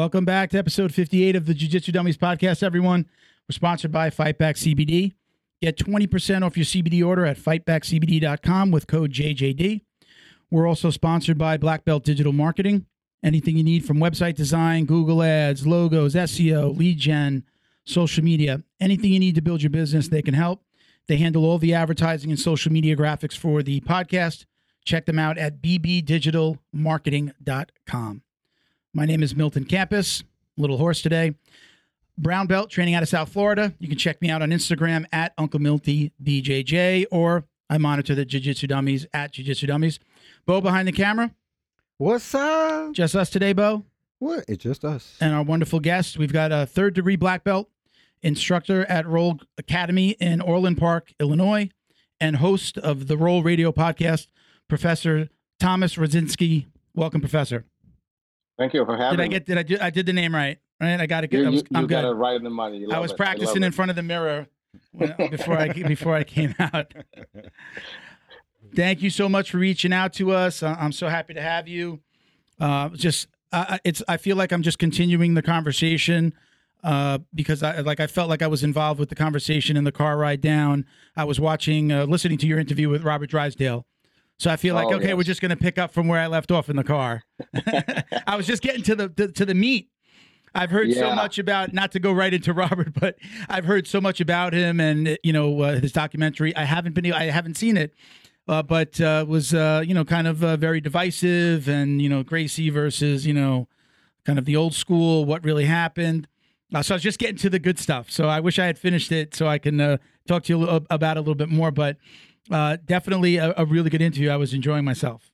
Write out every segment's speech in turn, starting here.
Welcome back to episode 58 of the Jiu Jitsu Dummies podcast, everyone. We're sponsored by Fightback CBD. Get 20% off your CBD order at fightbackcbd.com with code JJD. We're also sponsored by Black Belt Digital Marketing. Anything you need from website design, Google Ads, logos, SEO, lead gen, social media, anything you need to build your business, they can help. They handle all the advertising and social media graphics for the podcast. Check them out at bbdigitalmarketing.com. My name is Milton Campus, little horse today. Brown belt training out of South Florida. You can check me out on Instagram at Uncle Milty BJJ, or I monitor the Jiu Jitsu Dummies at Jiu Jitsu Dummies. Bo behind the camera. What's up? Just us today, Bo. What? It's just us. And our wonderful guest. We've got a third degree black belt, instructor at Roll Academy in Orland Park, Illinois, and host of the Roll Radio podcast, Professor Thomas Rosinski. Welcome, Professor. Thank you for having me. Did I get did I do, I did the name right? Right, I got it. You, good. I was, you, you got good. it right in the money. I was it. practicing love in front of the mirror when, before I before I came out. Thank you so much for reaching out to us. I'm so happy to have you. Uh, just uh, it's I feel like I'm just continuing the conversation uh, because I like I felt like I was involved with the conversation in the car ride down. I was watching, uh, listening to your interview with Robert Drysdale. So I feel like Oh, okay, yes. we're just going to pick up from where I left off in the car. I was just getting to the to, to the meat. I've heard so much about not to go right into Robert, but I've heard so much about him and you know uh, his documentary. I haven't been I haven't seen it, uh, but uh, was uh, you know kind of uh, very divisive and you know Gracie versus you know kind of the old school what really happened. Uh, so I was just getting to the good stuff. So I wish I had finished it so I can uh, talk to you a little, about it a little bit more. But uh, definitely a, a really good interview. I was enjoying myself.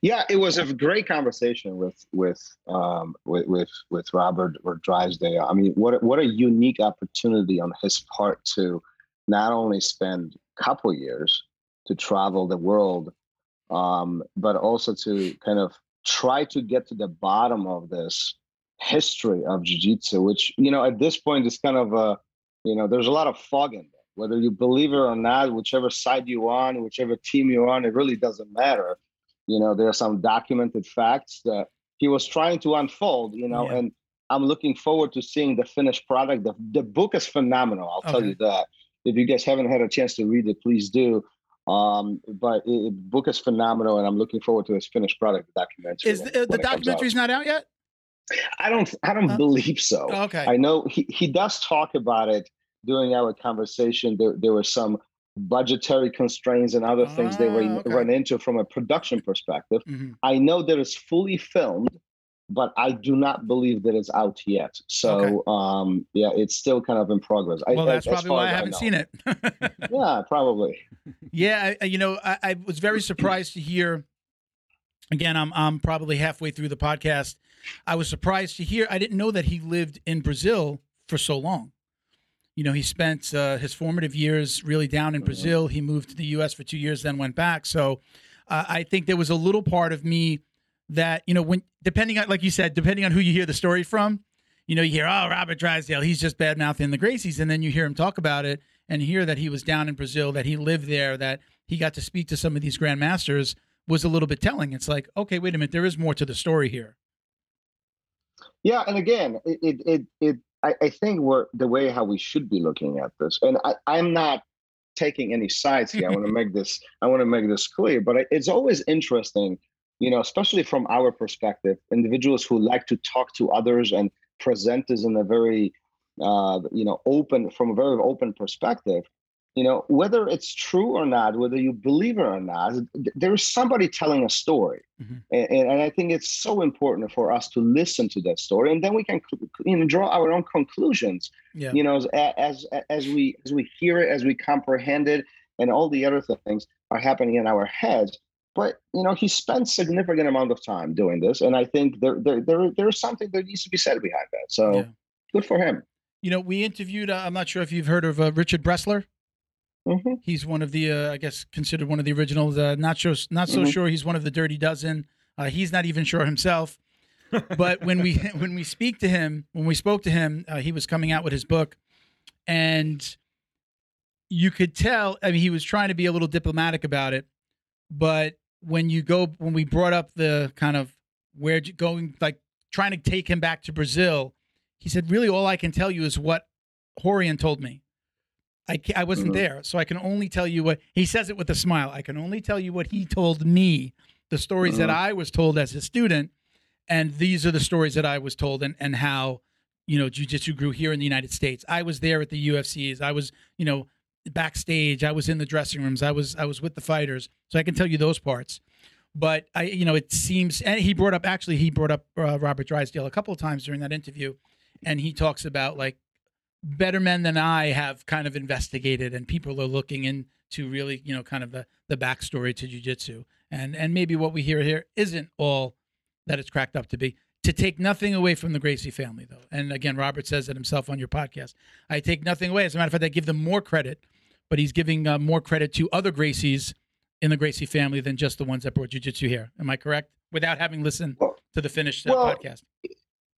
Yeah, it was a great conversation with with um, with, with with Robert or Drysdale. I mean, what what a unique opportunity on his part to not only spend a couple years to travel the world, um, but also to kind of try to get to the bottom of this history of jiu-jitsu, which you know at this point is kind of a you know there's a lot of fog in. Whether you believe it or not, whichever side you're on, whichever team you're on, it really doesn't matter you know there are some documented facts that he was trying to unfold you know Yeah. and i'm looking forward to seeing the finished product the, the book is phenomenal i'll tell you that if you guys haven't had a chance to read it please do um but it, it- book is phenomenal and i'm looking forward to his finished product the documentary Is when- the, the it out. documentary's not out yet? i don't i don't Uh, believe so Okay. I know he, he does talk about it during our conversation. There, there were some budgetary constraints and other things they Ah, ran, okay. run into from a production perspective. Mhm. I know that it's fully filmed, but I do not believe that it's out yet. So um, yeah, it's still kind of in progress. I- Well, that's as probably why I haven't know. seen it. Yeah, probably. Yeah, I, I- you know, I, I was very surprised to hear. Again, I'm I'm probably halfway through the podcast. I was surprised to hear. I didn't know that he lived in Brazil for so long. You know, he spent uh, his formative years really down in. Brazil. He moved to the U.S. for two years, then went back. So, uh, I think there was a little part of me that you know, when depending on, like you said, depending on who you hear the story from, you know, you hear, oh, Robert Drysdale, he's just bad mouthing the Gracies, and then you hear him talk about it and hear that he was down in Brazil, that he lived there, that he got to speak to some of these grandmasters was a little bit telling. It's like, okay, wait a minute, there is more to the story here. Yeah, and again, it it, it I, I think we're the way how we should be looking at this, and I, I'm not taking any sides here. I want to make this I want to make this clear, but it's always interesting, you know, especially from our perspective, individuals who like to talk to others and present this in a very uh, you know open from a very open perspective. You know, whether it's true or not, whether you believe it or not, there is somebody telling a story. Mhm. And, and I think it's so important for us to listen to that story, and then we can you know draw our own conclusions. Yeah. You know, as as as we as we hear it, as we comprehend it, and all the other things are happening in our heads. But you know, he spent significant amount of time doing this, and I think there there there there is something that needs to be said behind that. So Yeah. good for him. You know, we interviewed, uh, I'm not sure if you've heard of uh, Richard Bressler. Hmm He's one of the, uh, I guess, considered one of the originals. Uh, not sure, not so Mhm. sure. He's one of the Dirty Dozen. Uh, he's not even sure himself. but when we when we speak to him, when we spoke to him, uh, he was coming out with his book, and you could tell. I mean, he was trying to be a little diplomatic about it, but when you go when we brought up the kind of where going like trying to take him back to Brazil. He said, really, all I can tell you is what Rorion told me. I, I wasn't Mhm. there, so I can only tell you what he says it with a smile. I can only tell you what he told me, the stories that Mhm. I was told as a student, and these are the stories that I was told, and and how you know jujitsu grew here in the United States. I was there at the UFCs. I was you know backstage. I was in the dressing rooms. I was I was with the fighters, so I can tell you those parts. But I, you know, it seems, and he brought up actually he brought up uh, Robert Drysdale a couple of times during that interview, and he talks about like better men than I have kind of investigated, and people are looking into really, you know, kind of the the backstory to jujitsu, and and maybe what we hear here isn't all that it's cracked up to be. To take nothing away from the Gracie family, though, and again, Robert says it himself on your podcast. I take nothing away. As a matter of fact, I give them more credit, but he's giving uh, more credit to other Gracies in the Gracie family than just the ones that brought jujitsu here. Am I correct? Without having listened to the finished uh, well, podcast.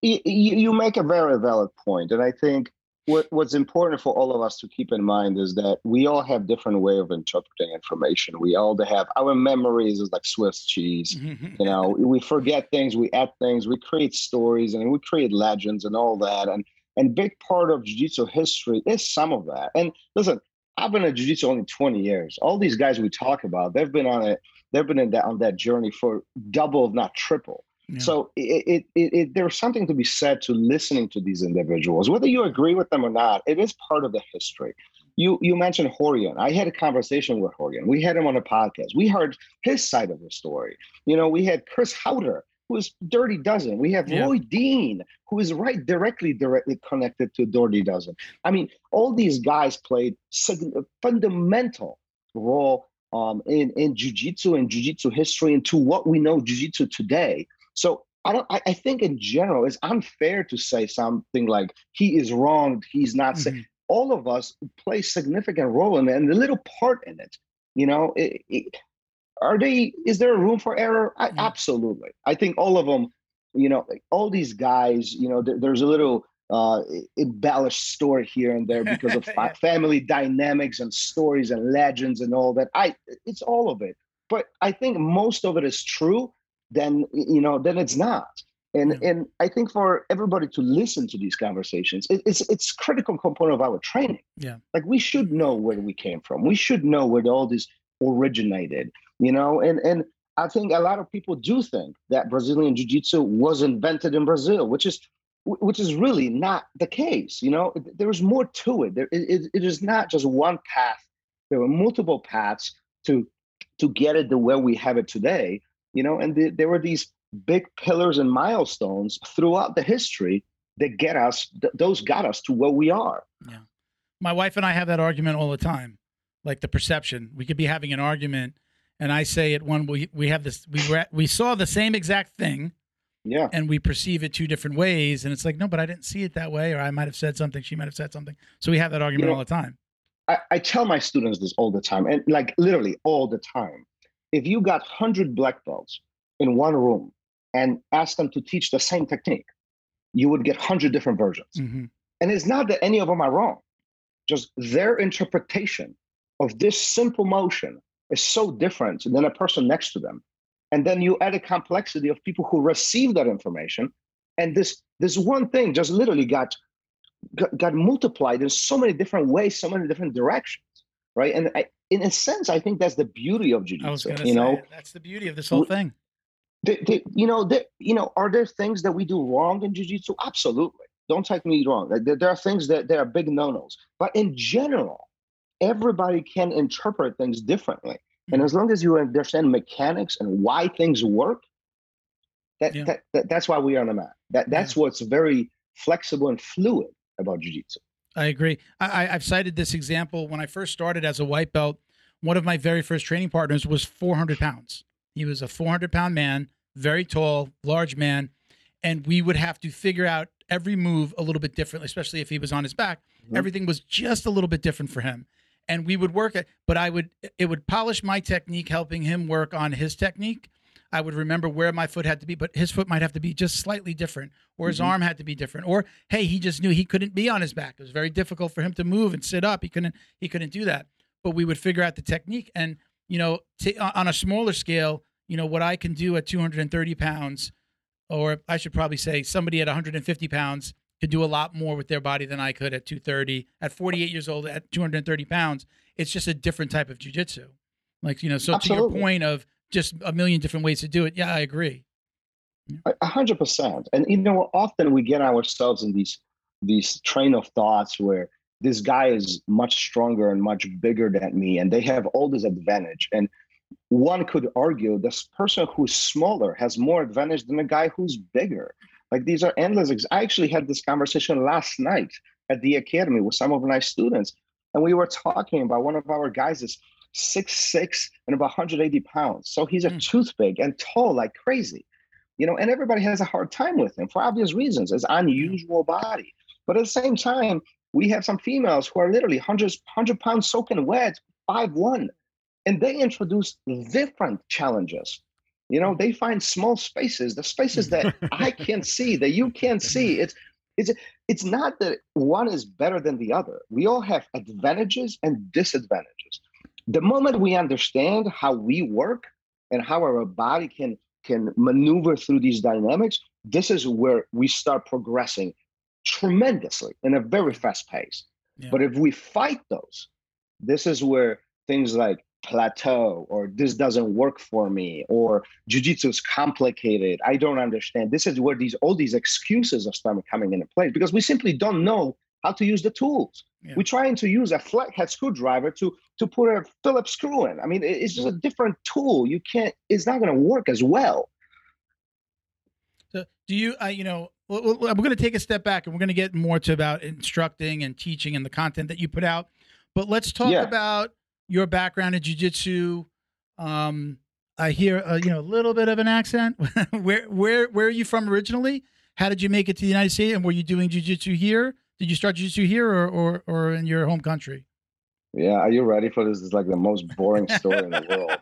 you, you make a very valid point, and I think what what's important for all of us to keep in mind is that we all have different way of interpreting information. We all have our memories is like Swiss cheese. Mm-hmm, mm-hmm. You know, we forget things, we add things, we create stories, and we create legends and all that. And and big part of jiu-jitsu history is some of that. And listen, I've been in jiu-jitsu only 20 years. All these guys we talk about, they've been on it, they've been in that on that journey for double, if not triple. Yeah. So it, it, it, there's something to be said to listening to these individuals, whether you agree with them or not. It is part of the history. You you mentioned Rorion. I had a conversation with Rorion. We had him on a podcast. We heard his side of the story. You know, we had Chris Haueter, who is Dirty Dozen. We have Yeah. Roy Dean, who is right directly directly connected to Dirty Dozen. I mean, all these guys played fundamental role um, in in jiu-jitsu and jiu-jitsu history and to what we know jiu-jitsu today. So I don't. I, I think in general, it's unfair to say something like he is wrong. He's not. sa-" Mhm. All of us play significant role in it and a little part in it. You know, it, it- are they? Is there a room for error? I, Yeah. Absolutely. I think all of them. You know, all these guys. You know, there- there's a little uh embellished story here and there because of Yeah. family dynamics and stories and legends and all that i it's all of it but i think most of it is true then you know then it's not. And Yeah. and i think for everybody to listen to these conversations it, it's it's critical component of our training. Yeah. like we should know where we came from. We should know where all this originated you know? And and i think a lot of people do think that brazilian jiu-jitsu was invented in brazil which is which is really not the case you know? There's more to it. There it, it- is not just one path. There were multiple paths to to get it the way we have it today you know and the, there were these big pillars and milestones throughout the history that get us th- those got us to where we are yeah My wife and I have that argument all the time, like the perception. We could be having an argument, and I say at one we we have this we were at, we saw the same exact thing, yeah and we perceive it two different ways, and it's like no, but I didn't see it that way, or I might have said something, she might have said something. So we have that argument know, all the time. I, I tell my students this all the time and like literally all the time if you got 100 black belts in one room and ask them to teach the same technique you would get 100 different versions hmm And it's not that any of them are wrong, just their interpretation of this simple motion is so different than a person next to them. And then you add a complexity of people who receive that information. And this this one thing just literally got got, got multiplied in so many different ways, so many different directions. Right. And I, in a sense, I think that's the beauty of I was jiu-jitsu. going to You say know, that's the beauty of this whole we- thing. they, they, you know, they, you know, are there things that we do wrong in jiu-jitsu? Absolutely. Don't take me wrong. Like, There, there are things that there are big no-nos, but in general, everybody can interpret things differently. And mm-hmm. as long as you understand mechanics and why things work, that, Yeah. that, that that's why we are on the mat. That that's what's very flexible and fluid about jiu-jitsu. I agree. I, I, I've cited this example when I first started as a white belt. One of my very first training partners was 400 pounds. He was a 400 pound man, very tall, large man, and we would have to figure out every move a little bit differently, especially if he was on his back. Mhm. Everything was just a little bit different for him, and we would work it. But I would it would polish my technique, helping him work on his technique. I would remember where my foot had to be, but his foot might have to be just slightly different, or his Mhm. arm had to be different, or hey, he just knew he couldn't be on his back. It was very difficult for him to move and sit up. He couldn't. He couldn't do that. But we would figure out the technique, and you know, t- on a smaller scale, you know, what I can do at 230 pounds, or I should probably say somebody at 150 pounds could do a lot more with their body than I could at 230. At 48 years old, at 230 pounds, it's just a different type of jujitsu. Like you know, so to your point of just a million different ways to do it, yeah, I agree. A hundred percent. And you know, often we get ourselves in these these train of thoughts where this guy is much stronger and much bigger than me, and they have all this advantage. And one could argue this person who's smaller has more advantage than the guy who's bigger. Like these are endless. Ex- I actually had this conversation last night at the academy with some of my students, and we were talking about one of our guys is six six and about 180 pounds. So he's a Hmm. toothpick and tall like crazy you know, and everybody has a hard time with him for obvious reasons. It's unusual body, but at the same time, we have some females who are literally hundreds, hundred pounds soaking wet, five one, and they introduce different challenges. You know, they find small spaces, the spaces that I can't see, that you can't see. It's it's it's not that one is better than the other. We all have advantages and disadvantages. The moment we understand how we work and how our body can can maneuver through these dynamics, this is where we start progressing tremendously in a very fast pace. Yeah. But if we fight those, this is where things like plateau or this doesn't work for me or jiu-jitsu is complicated i don't understand this is where these all these excuses are starting coming into play because we simply don't know how to use the tools Yeah. we're trying to use a flathead screwdriver to to put a phillips screw in i mean it's just a different tool you can't it's not going to work as well So do you, I, you know, we're going to take a step back and we're going to get more to about instructing and teaching and the content that you put out. But let's talk Yeah. about your background in jujitsu. Um, I hear, uh, you know, a little bit of an accent. where, where, where are you from originally? How did you make it to the United States? And were you doing jujitsu here? Did you start jiu-jitsu here or, or, or in your home country? yeah are you ready for this it's like the most boring story in the world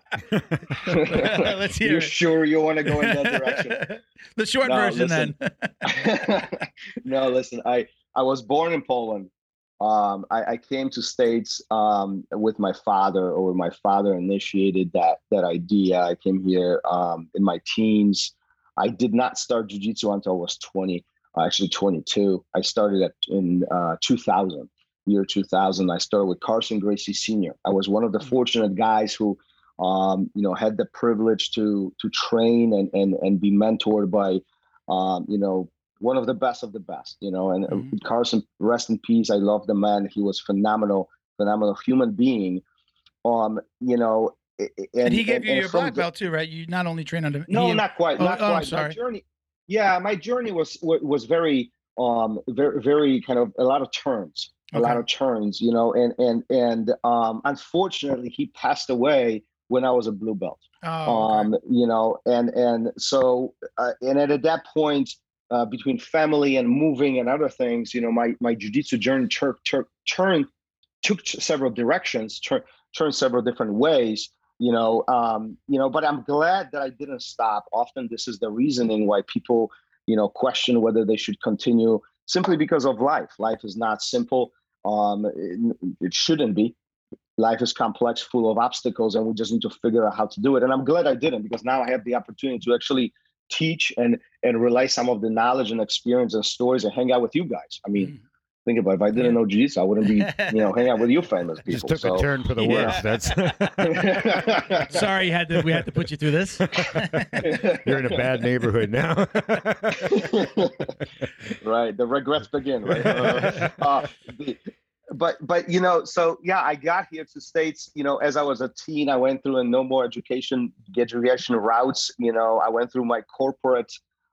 Let's hear you it. sure you want to go in that direction the short No, version listen. then. no, listen, I, I was born in Poland. Um, I, I came to States um, with my father, or my father initiated that that idea. I came here um, in my teens. I did not start jujitsu until I was 20, uh, actually 22. I started at in uh, 2000, year 2000. I started with Carlson Gracie Sr. I was one of the Mm. fortunate guys who, um, you know, had the privilege to to train and and and be mentored by, um, you know, one of the best of the best, you know. And uh, Mhm. Carlson, rest in peace. I love the man. He was phenomenal, phenomenal human being. Um, you know, and, And, he gave and- you and your black belt too, right? You not only train under no, he- not quite. Oh, not oh, quite. My sorry. journey. Yeah, my journey was was very um very very kind of a lot of turns, a lot of turns, you know, and and and um unfortunately he passed away when I was a blue belt. Oh, okay. Um, you know, and and so uh, and at, at that point uh, between family and moving and other things, you know, my my jujitsu journey tur- tur- turned took several directions, tur- turned several different ways you know um you know but i'm glad that i didn't stop. Often this is the reasoning why people you know question whether they should continue simply because of life. Life is not simple. Um it, it shouldn't be. Life is complex full of obstacles and we just need to figure out how to do it. And i'm glad i didn't because now i have the opportunity to actually teach and and relay some of the knowledge and experience and stories and hang out with you guys. I mean Mm. Think about it if i didn't Yeah. know jiu-jitsu i wouldn't be you know hanging out with you famous people Just took so a turn for the Yeah. worse. That's Sorry, had to we had to put you through this. you're in a bad neighborhood now. right the regrets begin right Uh, uh, the- but but you know so yeah i got here to states you know as i was a teen i went through a no more education education routes you know i went through my corporate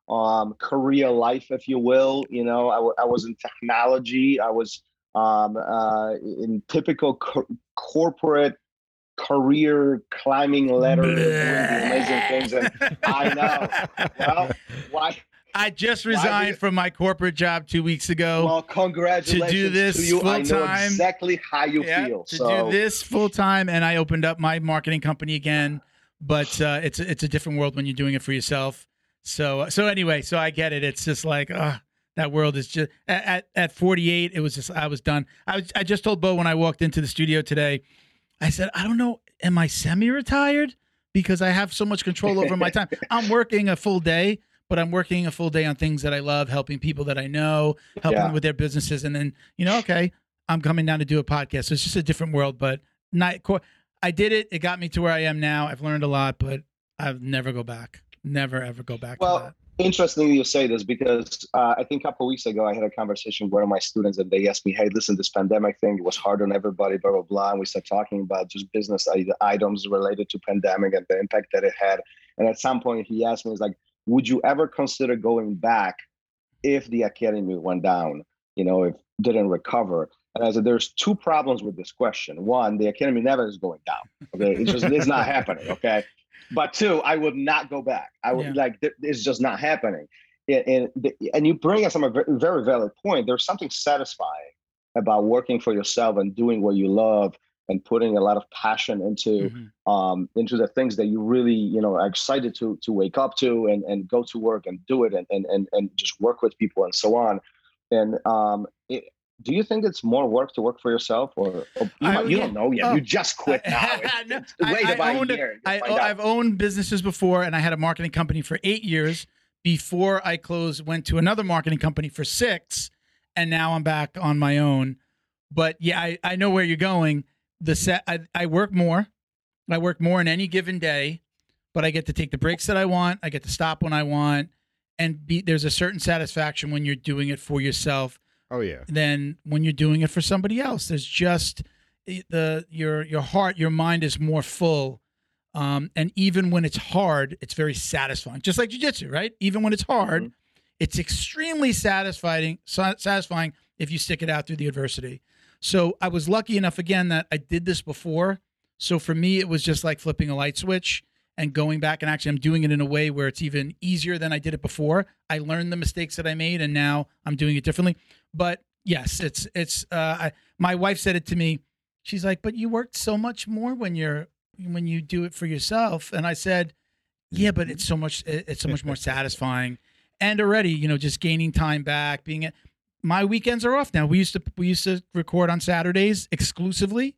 um career life if you will you know i, w- I was in technology i was um uh in typical co- corporate career climbing ladder, amazing things and i know well why I just resigned from my corporate job two weeks ago. Well, congratulations this to you. I know full-time- exactly how you Yeah, feel. to so do this full time, and I opened up my marketing company again. But uh, it's it's a different world when you're doing it for yourself. So so anyway, so I get it. It's just like uh, that world is just at, at at 48. It was just I was done. I was, I just told Bo when I walked into the studio today. I said I don't know. Am I semi retired because I have so much control over my time? I'm working a full day, but I'm working a full day on things that I love, helping people that I know, helping Yeah. with their businesses, and then you know, okay, I'm coming down to do a podcast. So it's just a different world, but not. I did it. It got me to where I am now. I've learned a lot, but I'll never go back. Never ever go back to Well, that. interesting you say this because uh, I think a couple weeks ago I had a conversation with one of my students and they asked me, "Hey, listen, this pandemic thing was hard on everybody, blah blah blah." And we started talking about just business items related to pandemic and the impact that it had. And at some point, he asked me, "He's like, would you ever consider going back if the academy went down? You know, if didn't recover?" And I said, "There's two problems with this question. One, the academy never is going down. Okay, it's just it's not happening. Okay." But two, I would not go back. I would Yeah. like th- it's just not happening. And and, and you bring us on a very valid point. There's something satisfying about working for yourself and doing what you love and putting a lot of passion into Mhm. um, into the things that you really you know are excited to to wake up to and, and go to work and do it and, and and and just work with people and so on. And um, it, do you think it's more work to work for yourself or, or you, I- might- you yeah. don't know yet? Oh. you just quit now. It's- No, it's I- wait I about owned a a- year. to I, find oh, out. I've owned businesses before, and I had a marketing company for eight years before I closed. Went to another marketing company for six, and now I'm back on my own. But yeah, I, I know where you're going. The set, I, I work more. I work more in any given day, but I get to take the breaks that I want. I get to stop when I want, and be there's a certain satisfaction when you're doing it for yourself Oh yeah. than when you're doing it for somebody else. There's just the your your heart, your mind is more full. Um, and even when it's hard, it's very satisfying. Just like jujitsu, right? Even when it's hard, it's extremely satisfying. Satisfying if you stick it out through the adversity. So I was lucky enough again that I did this before. So for me, it was just like flipping a light switch and going back and actually I'm doing it in a way where it's even easier than I did it before. I learned the mistakes that I made and now I'm doing it differently. But yes, it's it's uh I, my wife said it to me. She's like, "But you worked so much more when you're when you do it for yourself." And I said, "Yeah, but it's so much it's so much more satisfying." And already, you know, just gaining time back, being at my weekends are off now. We used to we used to record on Saturdays exclusively.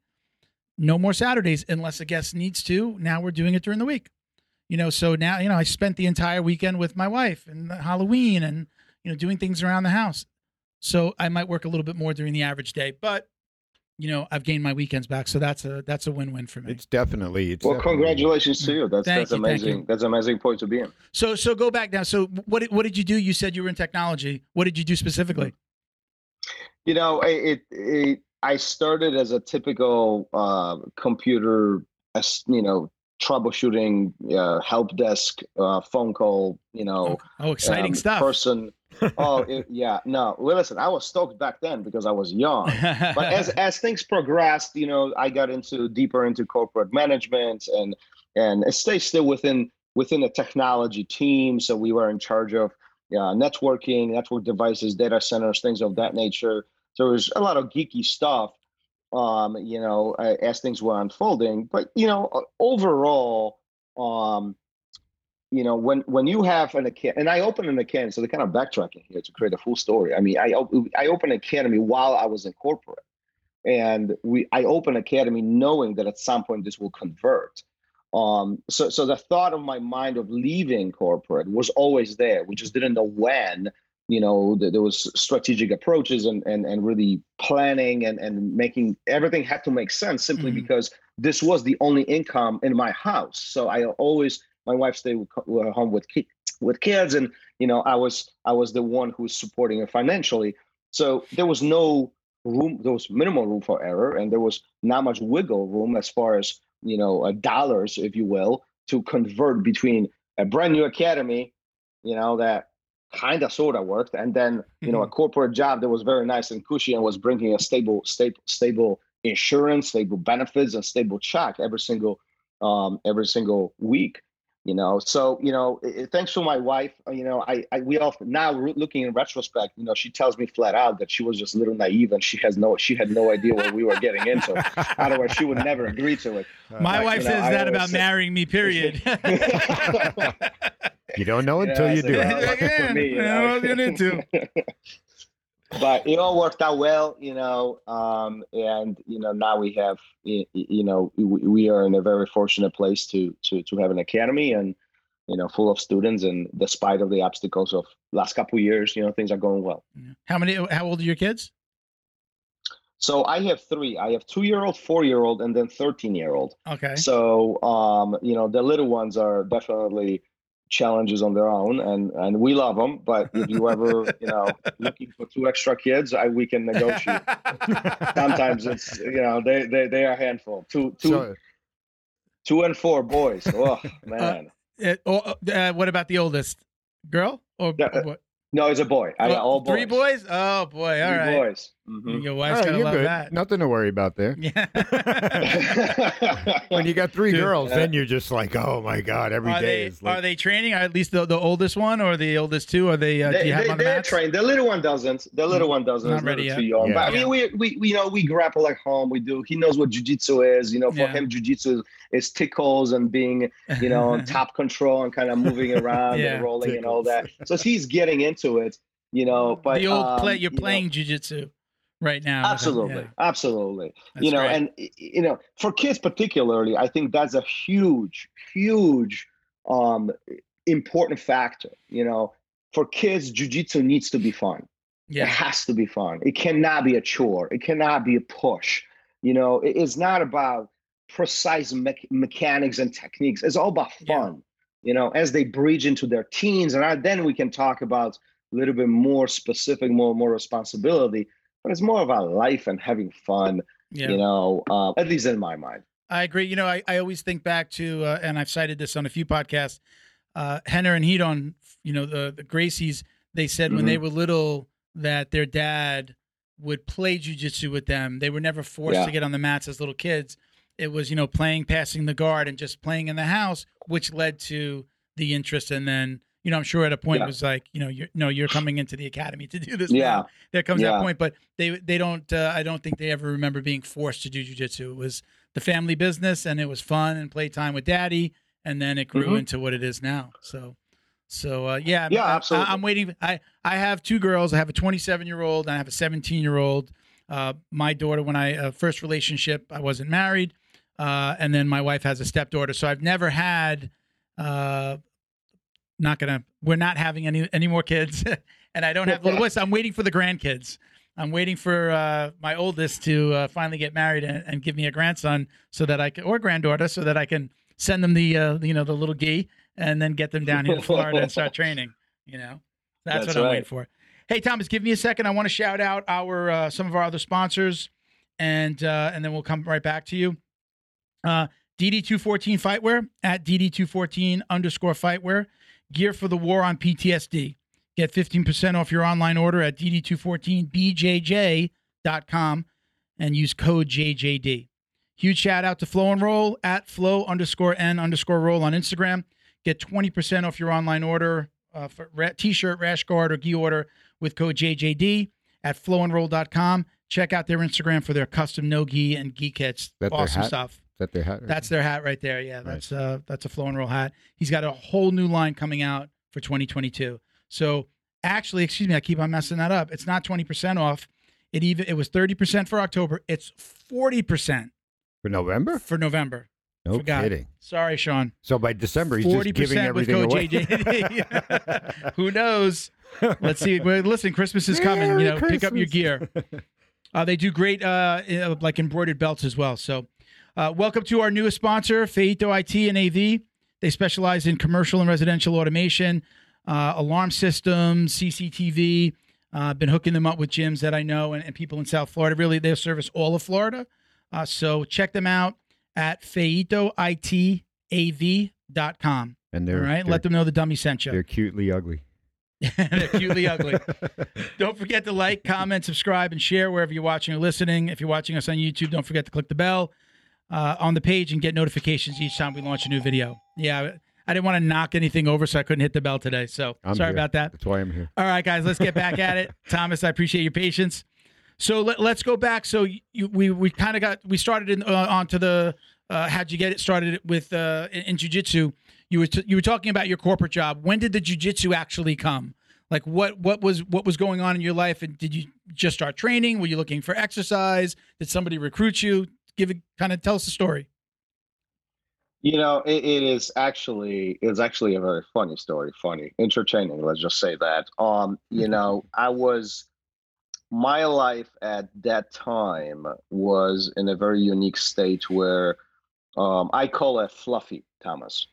No more Saturdays unless a guest needs to. Now we're doing it during the week. You know, so now, you know, I spent the entire weekend with my wife and Halloween and you know, doing things around the house. So I might work a little bit more during the average day, but you know, I've gained my weekends back, so that's a that's a win-win for me. It's definitely. It's Well, definitely- congratulations to you. That's Thank that's you, amazing. That's an amazing point to be in. So so go back now. So what did- what did you do? You said you were in technology. What did you do specifically? You know, it, it, it I started as a typical uh, computer, as you know, troubleshooting, uh, help desk, uh, phone call. You know, Oh, exciting um, stuff. Person. Oh, it, yeah. No, well, listen, I was stoked back then because I was young. but as as things progressed, you know, I got into deeper into corporate management and and it stays still within within the technology team. So we were in charge of uh, networking, network devices, data centers, things of that nature. So it was a lot of geeky stuff, um, you know, as things were unfolding. But you know, uh, overall, um, you know, when when you have an academy, and I opened an academy, so they're kind of backtracking here to create a full story. I mean, I I opened an academy while I was in corporate, and we I opened academy knowing that at some point this will convert. Um, so so the thought of my mind of leaving corporate was always there. We just didn't know when. You know, th- there was strategic approaches and and and really planning and and making everything had to make sense simply Mhm. because this was the only income in my house. So I always my wife stayed with, with home with ki- with kids, and you know I was I was the one who was supporting her financially. So there was no room, there was minimal room for error, and there was not much wiggle room as far as you know uh, dollars, if you will, to convert between a brand new academy, you know that kind of sort of worked, and then you know a corporate job that was very nice and cushy and was bringing a stable stable stable insurance, stable benefits, and stable check every single um, every single week you know so you know i- i- thanks to my wife uh, you know i, I we all now re- looking in retrospect you know she tells me flat out that she was just a little naive and she has no she had no idea what we were getting into otherwise she would never agree to it My like, wife you know, says I that about say- marrying me. Period. You don't know You know, until I you said, do. well, lucky for me, you know. well, you need to. But it all worked out well you know um and you know now we have you know we, we are in a very fortunate place to to to have an academy and you know, full of students, and despite of the obstacles of last couple years, you know, things are going well. How many? How old are your kids? So I have three. I have two year old, four year old, and then thirteen year old. Okay. So um, you know, the little ones are definitely challenges on their own, and and we love them. But if you ever you know looking for two extra kids, I, we can negotiate. Sometimes it's you know they they, they are a handful. Two two So, two and four boys. Oh man, Uh, uh, what about the oldest girl or Yeah, uh, what? no, it's a boy. I got Oh, all boys. Three boys? Oh boy! All Three right. boys. Mhm. Your wife's right, gonna love good. that. Nothing to worry about there. Yeah. When you got three Dude. girls, Yeah. then you're just like, oh my god, every are day they is like. are they training? At least the, the oldest one or the oldest two? Are they? Uh, do they, you have they, them on the they're trained. The little one doesn't. The little one doesn't. Not ready yet. too young. Yeah. But I mean, we, we we you know we grapple at home. We do. He knows what jujitsu is. You know, for Yeah. him, jujitsu is tickles and being you know on top control and kind of moving around Yeah. and rolling and all that. So he's getting into it. You know, but the old um, play. You're you know, playing jujitsu right now. absolutely. Yeah, absolutely. That's you know and you know for kids particularly i think that's a huge huge um important factor you know. For kids jiu-jitsu needs to be fun. Yeah. it has to be fun. It cannot be a chore. It cannot be a push. You know it- it's not about precise mech- mechanics and techniques. It's all about Yeah. fun. You know as they bridge into their teens and I, then we can talk about a little bit more specific more more responsibility but it's more about life and having fun yeah. you know uh, at least in my mind I agree. You know, I, I always think back to, uh, and I've cited this on a few podcasts. Uh, Rener and Ryron, you know, the the Gracies, they said when Mm-hmm. they were little that their dad would play jujitsu with them. They were never forced Yeah. to get on the mats as little kids. It was, you know, playing, passing the guard, and just playing in the house, which led to the interest. And then, you know, I'm sure at a point Yeah. it was like, you know, you're no, you're coming into the academy to do this. Yeah. now. there comes that point, but they they don't. Uh, I don't think they ever remember being forced to do jujitsu. It was the family business, and it was fun and playtime with daddy, and then it grew Mhm. into what it is now. So, so uh, yeah, Yeah, I, absolutely. I, am waiting. I I have two girls. I have a 27 year old and I have a 17 year old. Uh, my daughter, when I uh, first relationship, I wasn't married, uh, and then my wife has a stepdaughter. So I've never had. Not gonna. We're not having any any more kids, and I don't have little boys. I'm waiting for the grandkids. I'm waiting for uh, my oldest to uh, finally get married and, and give me a grandson, so that I can, or granddaughter, so that I can send them the uh, you know the little gi and then get them down here to Florida and start training. You know, that's, That's what I'm waiting for. Hey Thomas, give me a second. I want to shout out our uh, some of our other sponsors, and uh, and then we'll come right back to you. Uh, DD214 Fightwear at DD214 underscore Fightwear. Gear for the war on PTSD. Get 15% off your online order at DD214BJJ.com and use code JJD. Huge shout out to Flow and Roll at flow underscore N underscore roll on Instagram. Get 20% off your online order uh, for t shirt, rash guard, or gi order with code JJD at flowandroll.com. Check out their Instagram for their custom no gi and gi kits. Awesome hat? stuff. That they had. That's their hat right there. Yeah, that's uh that's a flow and roll hat. He's got a whole new line coming out for 2022. So actually, excuse me, I keep on messing that up. It's not 20% off. It even it was 30% for October. It's 40% for November. for November. No Forgot. kidding. Sorry, Sean. So by December, he's just giving 40% with everything away. JJD. Who knows? Let's see. Well, listen, Christmas is coming. Merry you know, pick up your gear. Uh, they do great, uh, like embroidered belts as well. So, uh, welcome to our newest sponsor, Feito IT and AV. They specialize in commercial and residential automation, uh, alarm systems, CCTV. Uh, been hooking them up with gyms that I know and, and people in South Florida. Really, they service all of Florida. Uh, so check them out at feitoitav.com. and All they're right, they're, let them know the dummy sent you. they're cutely ugly. They're cutely ugly. Don't forget to like, comment, subscribe, and share wherever you're watching or listening. If you're watching us on YouTube, don't forget to click the bell uh, on the page and get notifications each time we launch a new video. Yeah, I didn't want to knock anything over, so I couldn't hit the bell today. So I'm sorry here. about that. That's why I'm here. All right, guys, let's get back at it. Thomas, I appreciate your patience. So let, let's go back. So you, we we kind of got we started in uh, onto the uh, how'd you get it started with uh, in, in jujitsu. You were t- you were talking about your corporate job. When did the jujitsu actually come? Like what what was what was going on in your life, and did you just start training? Were you looking for exercise? Did somebody recruit you? Give it kind of tell us the story. You know, it, it is actually it's actually a very funny story. Funny, entertaining. Let's just say that. Um, you know, I was my life at that time was in a very unique state where um, I call it fluffy, Thomas.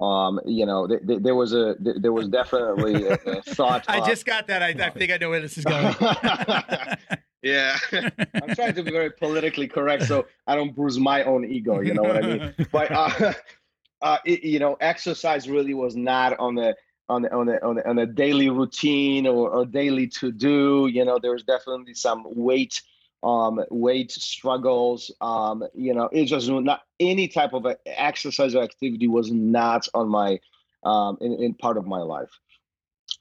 Um, you know, th- th- there was a th- there was definitely a, a thought. I of- just got that. I, I think I know where this is going. yeah, I'm trying to be very politically correct so I don't bruise my own ego. You know what I mean? But uh, uh, it, you know, exercise really was not on the on the on the on the, on a daily routine or, or daily to do. You know, there was definitely some weight um weight struggles um you know it just not any type of exercise or activity was not on my um in, in part of my life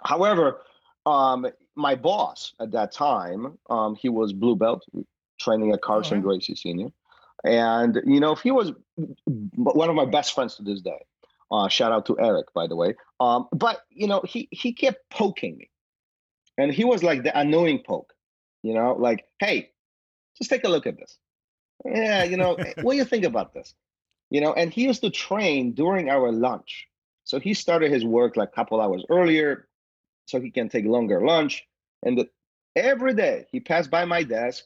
however um my boss at that time um he was blue belt training at carlson wow. gracie senior and you know he was one of my best friends to this day uh shout out to eric by the way um but you know he he kept poking me and he was like the annoying poke you know like hey just take a look at this. Yeah, you know, what do you think about this? You know, and he used to train during our lunch. So he started his work like a couple hours earlier so he can take longer lunch. And the, every day he passed by my desk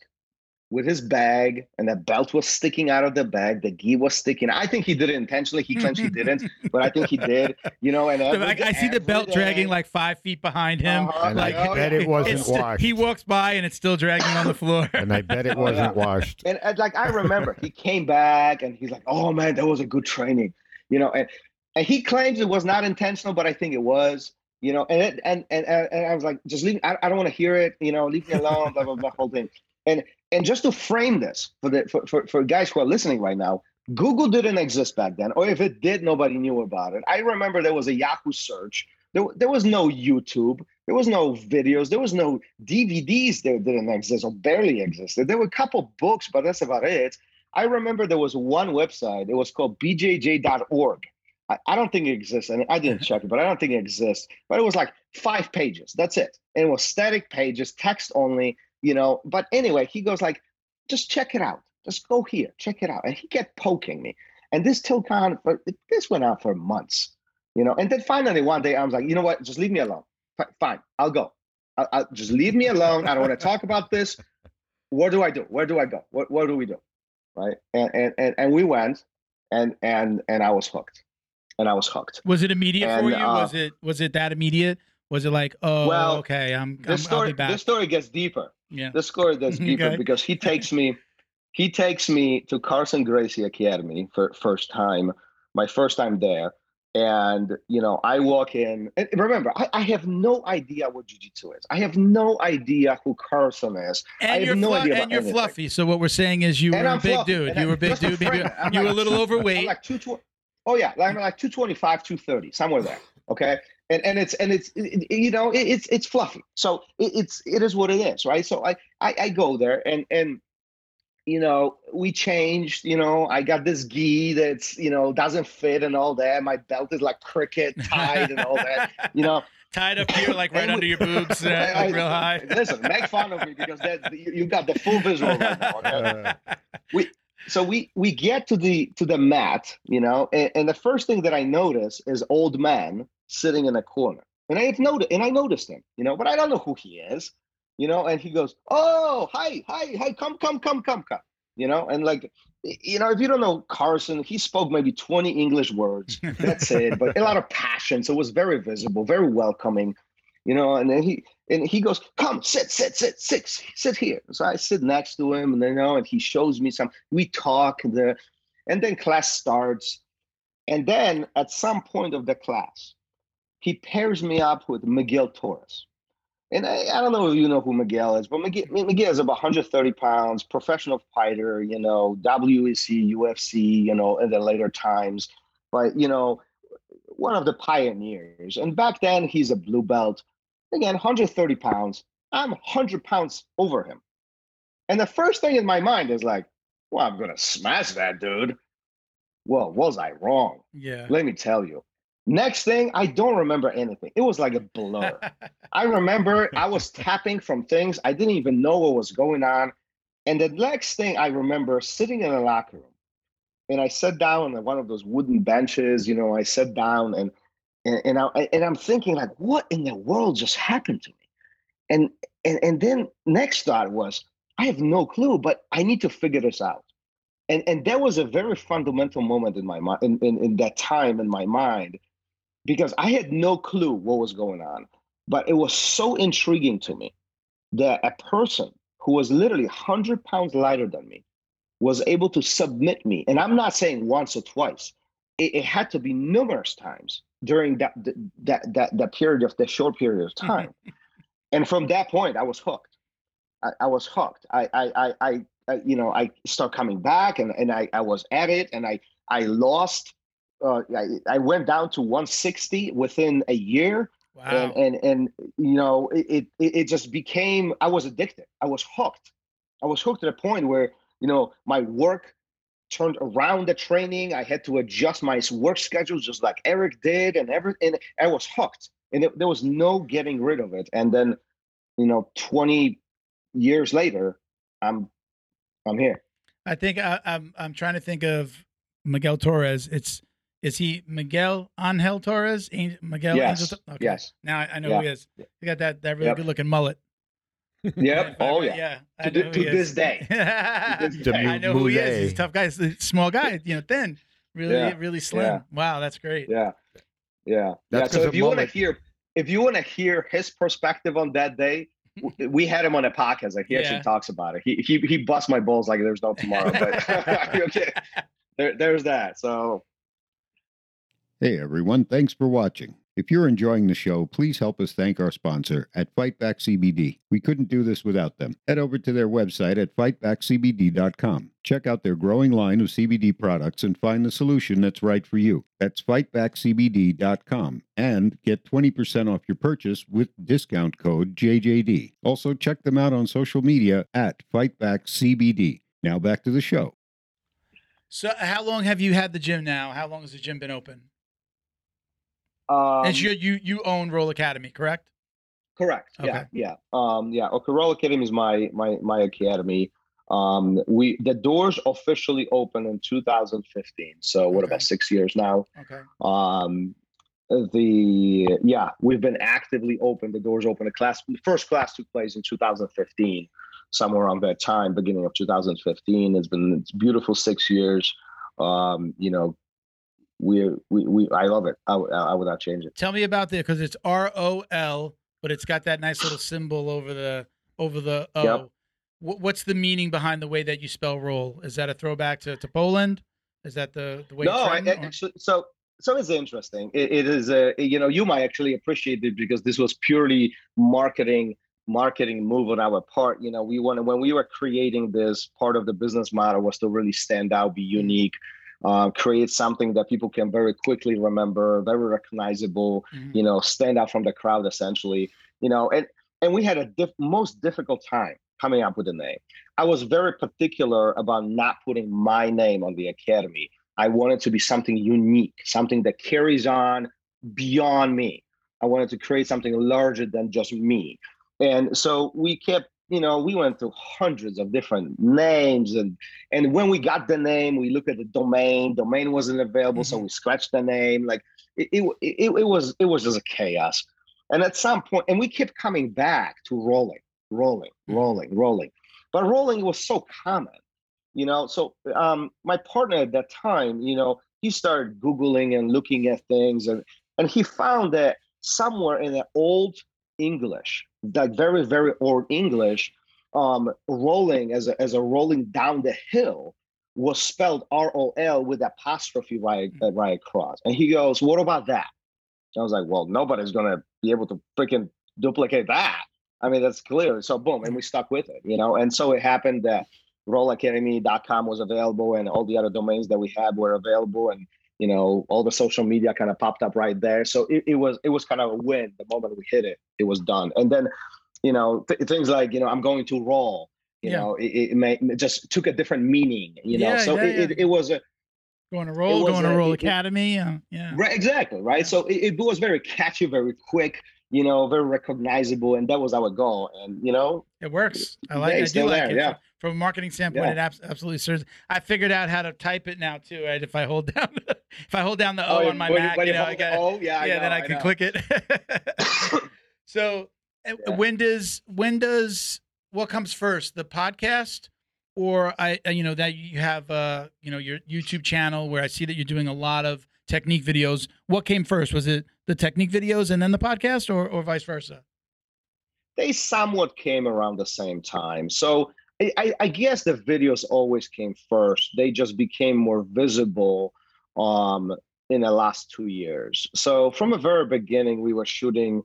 with his bag and the belt was sticking out of the bag the gi was sticking i think he did it intentionally he claims he didn't but i think he did you know and every, I, I see the belt day, dragging like five feet behind him Uh-huh, And like I bet it wasn't it's sti- washed. he walks by and it's still dragging on the floor and I bet it Oh, wasn't washed. and, and like I remember, he came back and he's like, "Oh man, that was a good training," you know. And and he claims it was not intentional, but I think it was, you know. And it, and, and and I was like, "Just leave. I, I don't want to hear it. You know, leave me alone." Blah blah blah. Whole thing. And and just to frame this for the for, for for guys who are listening right now, Google didn't exist back then, or if it did, nobody knew about it. I remember there was a Yahoo search. There, there was no YouTube. There was no videos. There was no DVDs that didn't exist or barely existed. There were a couple books, but that's about it. I remember there was one website. It was called bjj.org. I, I don't think it exists, and I didn't check it, but I don't think it exists. But it was like five pages. That's it. And it was static pages, text only, you know. But anyway, he goes like, just check it out. Just go here, check it out. And he kept poking me. And this till kind of, this went on for months, you know. And then finally one day I was like, you know what? Just leave me alone. F- fine, I'll go. I, I, just leave me alone. I don't want to talk about this. What do I do? Where do I go? What what do we do? Right? And and and, and we went, and and and I was hooked, and I was hooked. was it immediate for you uh, was it was it that immediate was it like oh Well, okay i'm, I'm This i'll story be back this story gets deeper. yeah This story gets deeper Okay. because he takes me, he takes me to Carlson Gracie Academy for first time, my first time there. And you know, I walk in. And remember, I, I have no idea what jiu-jitsu is. I have no idea who Carlson is. I and have you're no flu- idea and you're anything. fluffy so what we're saying is you And were a I'm big fluffy, dude and you I- were a big dude maybe I'm you were a little I'm overweight like two. Oh yeah, like, like two twenty five, two thirty, somewhere there. Okay, and and it's and it's it- you know it, it's it's fluffy. So it, it's it is what it is, right? So I, I I go there and and you know we changed. You know I got this gi that's you know doesn't fit and all that. My belt is like cricket tied and all that. You know tied up here like right under your boobs uh, I- like real high Listen, make fun of me because that you, you got the full visual right now. Okay? Uh, so we we get to the to the mat you know and, and the first thing that i notice is old man sitting in a corner. And i have noticed and i noticed him you know but i don't know who he is you know and he goes oh hi hi hi come come come come come you know and like you know if you don't know carlson he spoke maybe 20 english words that's it but a lot of passion so it was very visible very welcoming you know and then he and he goes come sit sit sit sit sit here so i sit next to him and then you know and he shows me some we talk and the and then class starts and then at some point of the class he pairs me up with miguel torres and I, I don't know if you know who Miguel is, but Miguel, Miguel is about 130 pounds, professional fighter, you know, WEC, UFC, you know, in the later times. But, you know, one of the pioneers. And back then, he's a blue belt. Again, 130 pounds. I'm 100 pounds over him. And the first thing in my mind is like, well, I'm going to smash that dude. Well, was I wrong? yeah Let me tell you. Next thing, I don't remember anything. It was like a blur. I remember I was tapping from things I didn't even know what was going on. And the next thing I remember sitting in the locker room and I sat down on one of those wooden benches. You know, I sat down and and and, I, and I'm thinking like, what in the world just happened to me? And and and then next thought was, I have no clue, but I need to figure this out. And and that was a very fundamental moment in my mind in, in, in that time in my mind, because I had no clue what was going on. But it was so intriguing to me that a person who was literally 100 pounds lighter than me was able to submit me. And I'm not saying once or twice, it, it had to be numerous times during that, that, that, that period of the short period of time. and from that point, I was hooked. I, I was hooked. I, I, I, I, you know, I start coming back and, and I, I was at it and I, I lost, uh, I, I went down to 160 within a year Wow. And, and and you know it, it it just became I was addicted. I was hooked. I was hooked to the point where you know my work turned around the training. I had to adjust my work schedule just like Eric did, and everything. I was hooked, and it, there was no getting rid of it. And then, you know, twenty years later, I'm I'm here. I think I, I'm I'm trying to think of Miguel Torres. It's is he Miguel Angel Torres? Miguel yes. Angel? Okay. Yes. Now I, I know yeah. who he is. He got that that really yep. good looking mullet. Yep. oh yeah. Yeah. I to, to this day. I know who he is. He's a tough guy. He's a small guy. You know, thin. Really, yeah. really slim. Yeah. Wow, that's great. Yeah. Yeah. That's yeah. So if you want to hear, if you want to hear his perspective on that day, we had him on a podcast. Like he actually talks about it. He he he busts my balls like there's no tomorrow. But okay, there, there's that. So Hey everyone, thanks for watching. If you're enjoying the show, please help us thank our sponsor at Fightback CBD. We couldn't do this without them. Head over to their website at fightbackcbd.com. Check out their growing line of CBD products and find the solution that's right for you. That's fightbackcbd.com and get 20% off your purchase with discount code JJD. Also, check them out on social media at FightbackCBD. Now back to the show. So, how long have you had the gym now? How long has the gym been open? Um, and you you you own Roll Academy, correct? Correct. Okay. Yeah, yeah, um, yeah. Okay, Roll Academy is my my my academy. Um, we the doors officially opened in 2015. So what okay. about six years now? Okay. Um, the yeah, we've been actively open. The doors open. The class, the first class took place in 2015, somewhere around that time, beginning of 2015. It's been it's beautiful six years. Um, you know, we we, we I love it. I, I would not change it. Tell me about the because it's R O L, but it's got that nice little symbol over the over the O. Yep. What's the meaning behind the way that you spell roll? Is that a throwback to, to Poland? Is that the, the way? No, I, actually, so so it's interesting. it, it is a you know you might actually appreciate it because this was purely marketing marketing move on our part. You know, we wanted when we were creating this part of the business model was to really stand out, be mm. unique uh, create something that people can very quickly remember, very recognizable, mm-hmm. you know, stand out from the crowd essentially, you know, and and we had a diff- most difficult time coming up with a name. I was very particular about not putting my name on the academy. I wanted to be something unique, something that carries on beyond me. I wanted to create something larger than just me. And so we kept you know, we went through hundreds of different names, and and when we got the name, we looked at the domain. Domain wasn't available, mm-hmm. so we scratched the name. Like it, it, it, it was it was just a chaos. And at some point, and we kept coming back to rolling, rolling, mm-hmm. rolling, rolling. But rolling was so common, you know. So um, my partner at that time, you know, he started googling and looking at things, and and he found that somewhere in the old English, like very, very old English, um, rolling as a, as a rolling down the hill was spelled R O L with apostrophe right, uh, right across. And he goes, What about that? I was like, Well, nobody's going to be able to freaking duplicate that. I mean, that's clear. So, boom, and we stuck with it, you know? And so it happened that rollacademy.com was available and all the other domains that we had were available. And you know all the social media kind of popped up right there. So it, it was it was kind of a win. The moment we hit it it was done. And then you know th- things like you know i'm going to roll you yeah. know it, it, may, it just took a different meaning you know? Yeah, so yeah, it, it, was a going to roll going to roll academy yeah right exactly right? So it, was very catchy very quick you know, very recognizable, and that was our goal. And you know, it works. I like. Yeah, I it's do still like there, it. yeah. From a marketing standpoint, Yeah. it abs- absolutely serves. I figured out how to type it now too. Right? If I hold down, if I hold down the O Oh, on my Mac, you you know, I got. oh yeah, yeah, I then know, I can know. click it. so, Yeah. when does when does what comes first, the podcast, or I uh, you know that you have uh you know your YouTube channel where I see that you're doing a lot of technique videos. What came first? Was it the technique videos and then the podcast, or or vice versa? they somewhat came around the same time. So I, I, guess the videos always came first. They just became more visible um, in the last two years. So from the very beginning, we were shooting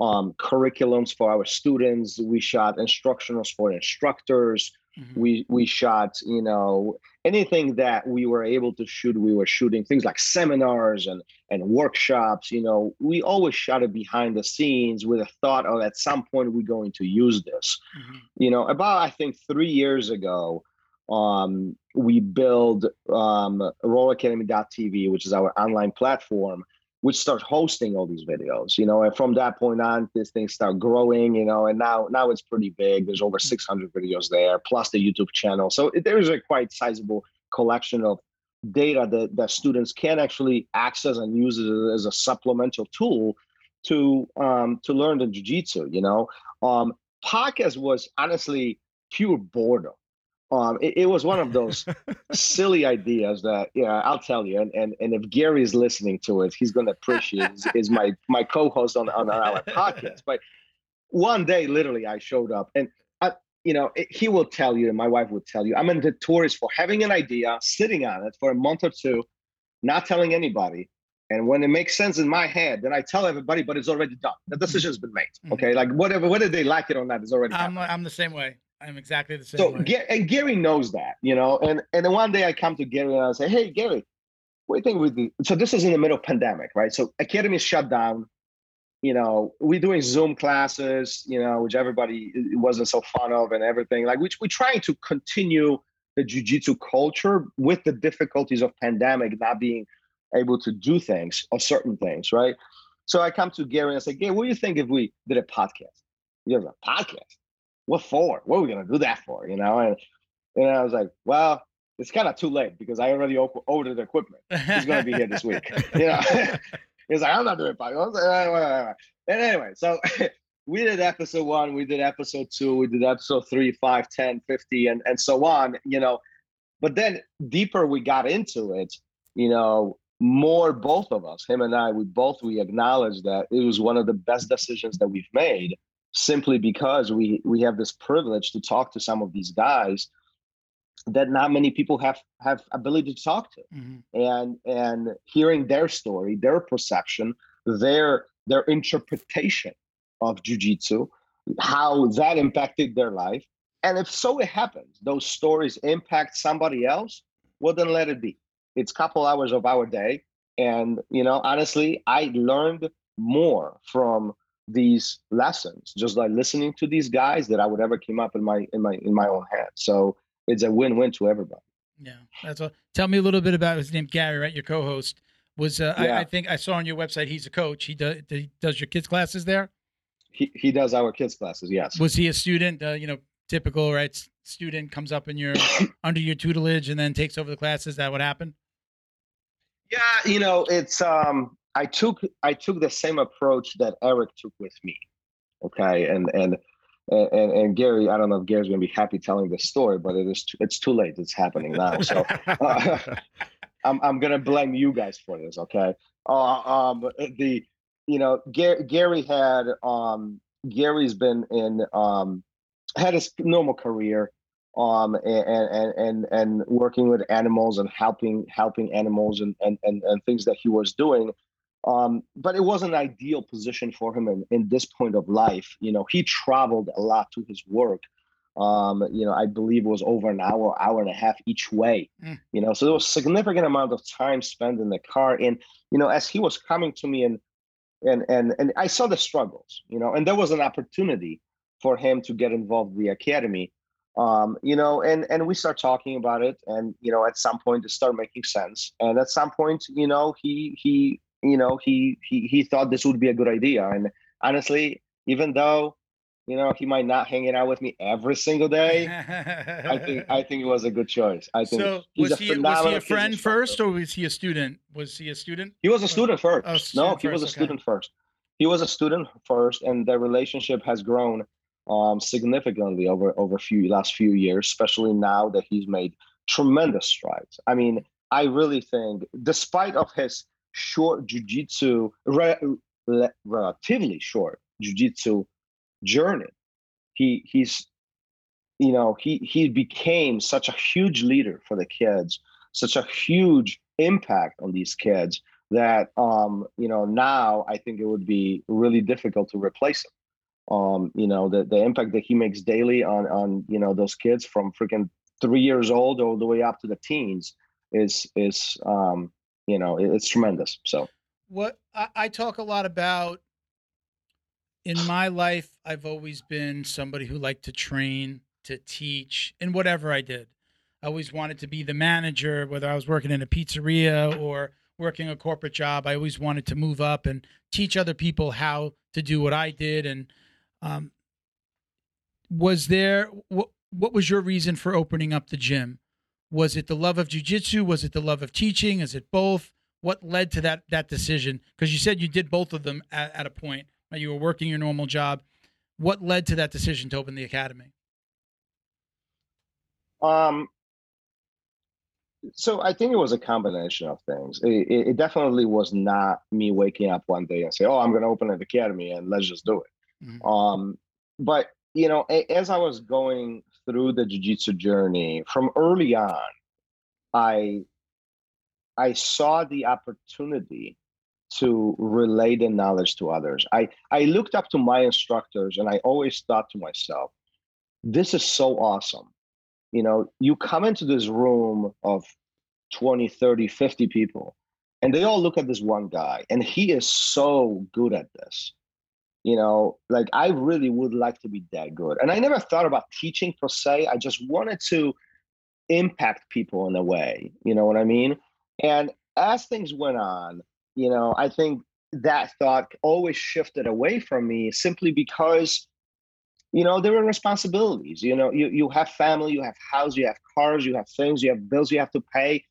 um, curriculums for our students. We shot instructionals for instructors. Mhm. We we shot you know anything that we were able to shoot. We were shooting things like seminars and and workshops. You know, we always shot it behind the scenes with a thought of at some point we're going to use this Mhm. you know about i think three years ago um, we build um, rollacademy.tv which is our online platform which starts hosting all these videos you know and from that point on this thing start growing you know and now now it's pretty big. There's over 600 videos there plus the youtube channel. So it- there's a quite sizable collection of data that, that students can actually access and use it as a supplemental tool to um, to learn the jiu-jitsu you know? Um, podcast was honestly pure boredom. Um, it, it was one of those silly ideas that yeah, I'll tell you. And and, and if Gary is listening to it, he's going to appreciate. Is, is my my co-host on on our podcast. But one day, literally, I showed up, and I, you know, it, he will tell you, and my wife would tell you, I'm a notorious for having an idea, sitting on it for a month or two, not telling anybody. And when it makes sense in my head, then I tell everybody, but it's already done. The decision's been made. Mhm. Okay, like whatever, whether they like it or not, is already. I'm happened. I'm the same way. I'm exactly the same So way. And Gary knows that, you know. And and then one day I come to Gary and I say, "Hey, Gary, what do you think we do?" So this is in the middle of pandemic, right? So academy is shut down. You know, we're doing Zoom classes, you know, which everybody wasn't so fond of, and everything. Like, which we're trying to continue the jujitsu culture with the difficulties of pandemic, not being able to do things or certain things, right? So I come to Gary and I say, Gary, what do you think if we did a podcast? He goes, a podcast? What for? What are we gonna do that for? You know? And and I was like, well, it's kind of too late because I already ordered the equipment. He's gonna be here this week. You know? He's like, I'm not doing podcast. Like. And anyway, so we did episode one, we did episode two, we did episode three, five, 10, 50, and, and so on, you know. But then deeper we got into it, you know, more both of us, him and I, we both we acknowledged that it was one of the best decisions that we've made simply because we we have this privilege to talk to some of these guys that not many people have have ability to talk to. Mhm. and and hearing their story their perception their their interpretation of jiu-jitsu how that impacted their life. And if so it happens. Those stories impact somebody else well then let it be. It's a couple hours of our day. And you know honestly i learned more from these lessons just by listening to these guys that i would ever came up in my in my in my own head so it's a win-win to everybody Yeah, that's all. Tell me a little bit about his name, Gary, right? Your co-host was. Uh, I, Yeah. I think I saw on your website he's a coach. He does. He does your kids' classes there. he, he does our kids classes yes Was he a student? Uh, you know, typical right? Student comes up in your under your tutelage and then takes over the classes. That would happen. Yeah, you know, it's um I took I took the same approach that Eric took with me. Okay, and and and, and Gary, I don't know if Gary's gonna be happy telling this story, but it is too, it's too late. It's happening now. So uh, I'm I'm gonna blame you guys for this. Okay. Uh, um, the you know Gary, Gary had um Gary's been in um had his normal career um and and and and working with animals and helping helping animals and and and, and things that he was doing um but it was an ideal position for him in, in this point of life. You know he traveled a lot to his work. Um you know i believe it was over an hour hour and a half each way. Mm. you know so there was significant amount of time spent in the car. And you know as he was coming to me and and and and i saw the struggles you know and there was an opportunity for him to get involved in the academy. Um, you know, and and we start talking about it, and you know, at some point it started making sense, and at some point, you know, he he you know he he he thought this would be a good idea, and honestly, even though you know he might not hang it out with me every single day, I think I think it was a good choice. I think so was he was he a friend first or was he a student? Was he a student? He was a student first. Oh, no, student he was a okay. student first. He was a student first, and the relationship has grown um, significantly over over few last few years, especially now that he's made tremendous strides. I mean, I really think, despite of his short jujitsu, re- relatively short jujitsu journey, he he's you know he he became such a huge leader for the kids, such a huge impact on these kids that um you know now I think it would be really difficult to replace him. Um, you know the the impact that he makes daily on on you know those kids from freaking three years old all the way up to the teens is is um you know it- it's tremendous. So What I, I talk a lot about in my life, I've always been somebody who liked to train, to teach, in whatever I did. I always wanted to be the manager, whether I was working in a pizzeria or working a corporate job. I always wanted to move up and teach other people how to do what I did. And um, was there what what was your reason for opening up the gym? Was it the love of jujitsu? Was it the love of teaching? Is it both? What led to that that decision? Because you said you did both of them at, at a point. Right? You were working your normal job. What led to that decision to open the academy? Um, so I think it was a combination of things. It, it, it definitely was not me waking up one day and say, "Oh, I'm going to open an academy and let's just do it." Mhm. Um, but you know, a, as I was going through the jiu-jitsu journey from early on, I I saw the opportunity to relay the knowledge to others. I I looked up to my instructors and I always thought to myself, this is so awesome. You know, you come into this room of 20, 30, 50 people and they all look at this one guy and he is so good at this you know like i really would like to be that good. And i never thought about teaching per se i just wanted to impact people in a way you know what i mean? And as things went on you know i think that thought always shifted away from me simply because you know there were responsibilities you know you, you have family you have house you have cars you have things you have bills you have to pay.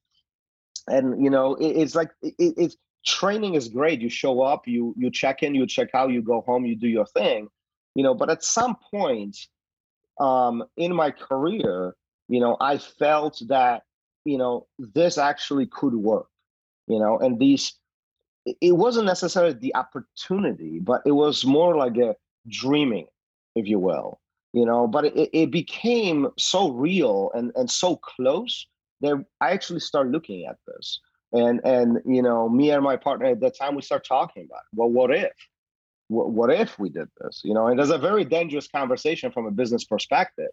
And you know it, it's like it, it's training is great. You show up you you check in you check out you go home you do your thing you know but at some point um in my career you know i felt that you know this actually could work you know and these it- wasn't necessarily the opportunity but it was more like a dreaming if you will you know but it, it became so real and and so close that i actually started looking at this and and you know me and my partner at that time we start talking about it. well what if? What, what if we did this? You know and there's a very dangerous conversation from a business perspective.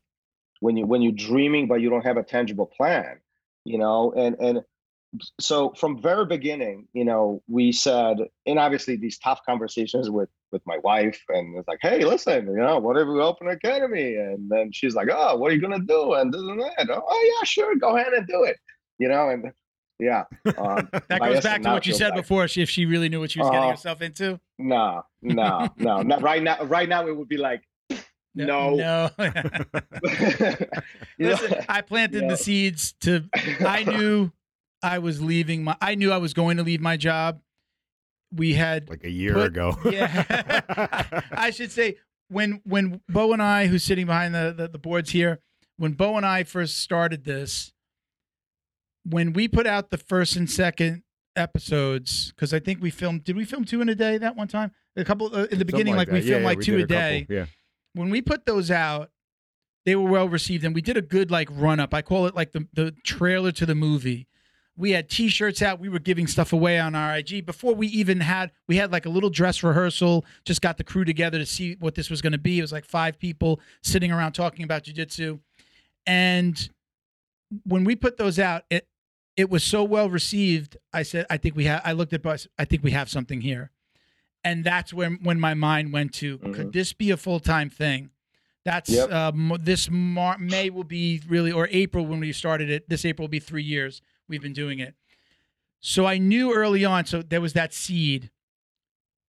When you when you're dreaming but you don't have a tangible plan you know and and so from very beginning you know we said and obviously these tough conversations with with my wife and it's like hey listen you know what if we open an academy? And then she's like oh what are you gonna do? And this and that. Oh yeah sure go ahead and do it. You know and yeah um, That goes back to what you said like- before. If she really knew what she was getting Uh, herself into. no no no not right now right now it would be like no, no. you know? Listen, I planted Yeah. the seeds to. I knew I was leaving my. I knew I was going to leave my job. We had like a year Put- ago. yeah. I should say when when Bo and I, who's sitting behind the, the the boards here, when Bo and I first started this, when we put out the first and second episodes, because I think we filmed. Did we film two in a day that one time? A couple uh, in the beginning, like, we filmed Yeah, like we two a, couple. day. Yeah. When we put those out, they were well received, and we did a good like run up. I call it like the the trailer to the movie. We had T-shirts out. We were giving stuff away on our IG before we even had. We had like a little dress rehearsal. Just got the crew together to see what this was going to be. It was like five people sitting around talking about jujitsu, and when we put those out, it it was so well received. I said, I think we have. I looked at Bus. I think we have something here, and that's when when my mind went to, could Mhm. this be a full time thing? That's Yep. um, this Mar- May will be really, or April when we started it. This April will be three years we've been doing it. So I knew early on. So there was that seed,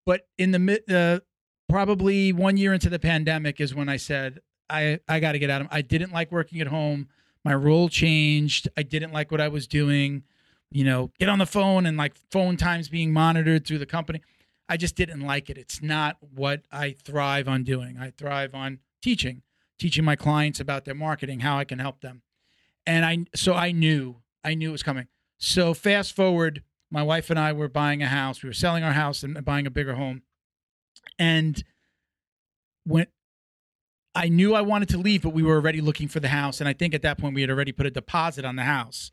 but in the mid, uh, probably one year into the pandemic is when I said I I got to get out of. I didn't like working at home. My role changed. I didn't like what I was doing. You know, get on the phone and like phone times being monitored through the company. I just didn't like it. It's not what I thrive on doing. I thrive on teaching, teaching my clients about their marketing, how I can help them. And I so I knew, I knew it was coming. So fast forward, my wife and I were buying a house. We were selling our house and buying a bigger home. And when I knew I wanted to leave, but we were already looking for the house. And I think at that point we had already put a deposit on the house.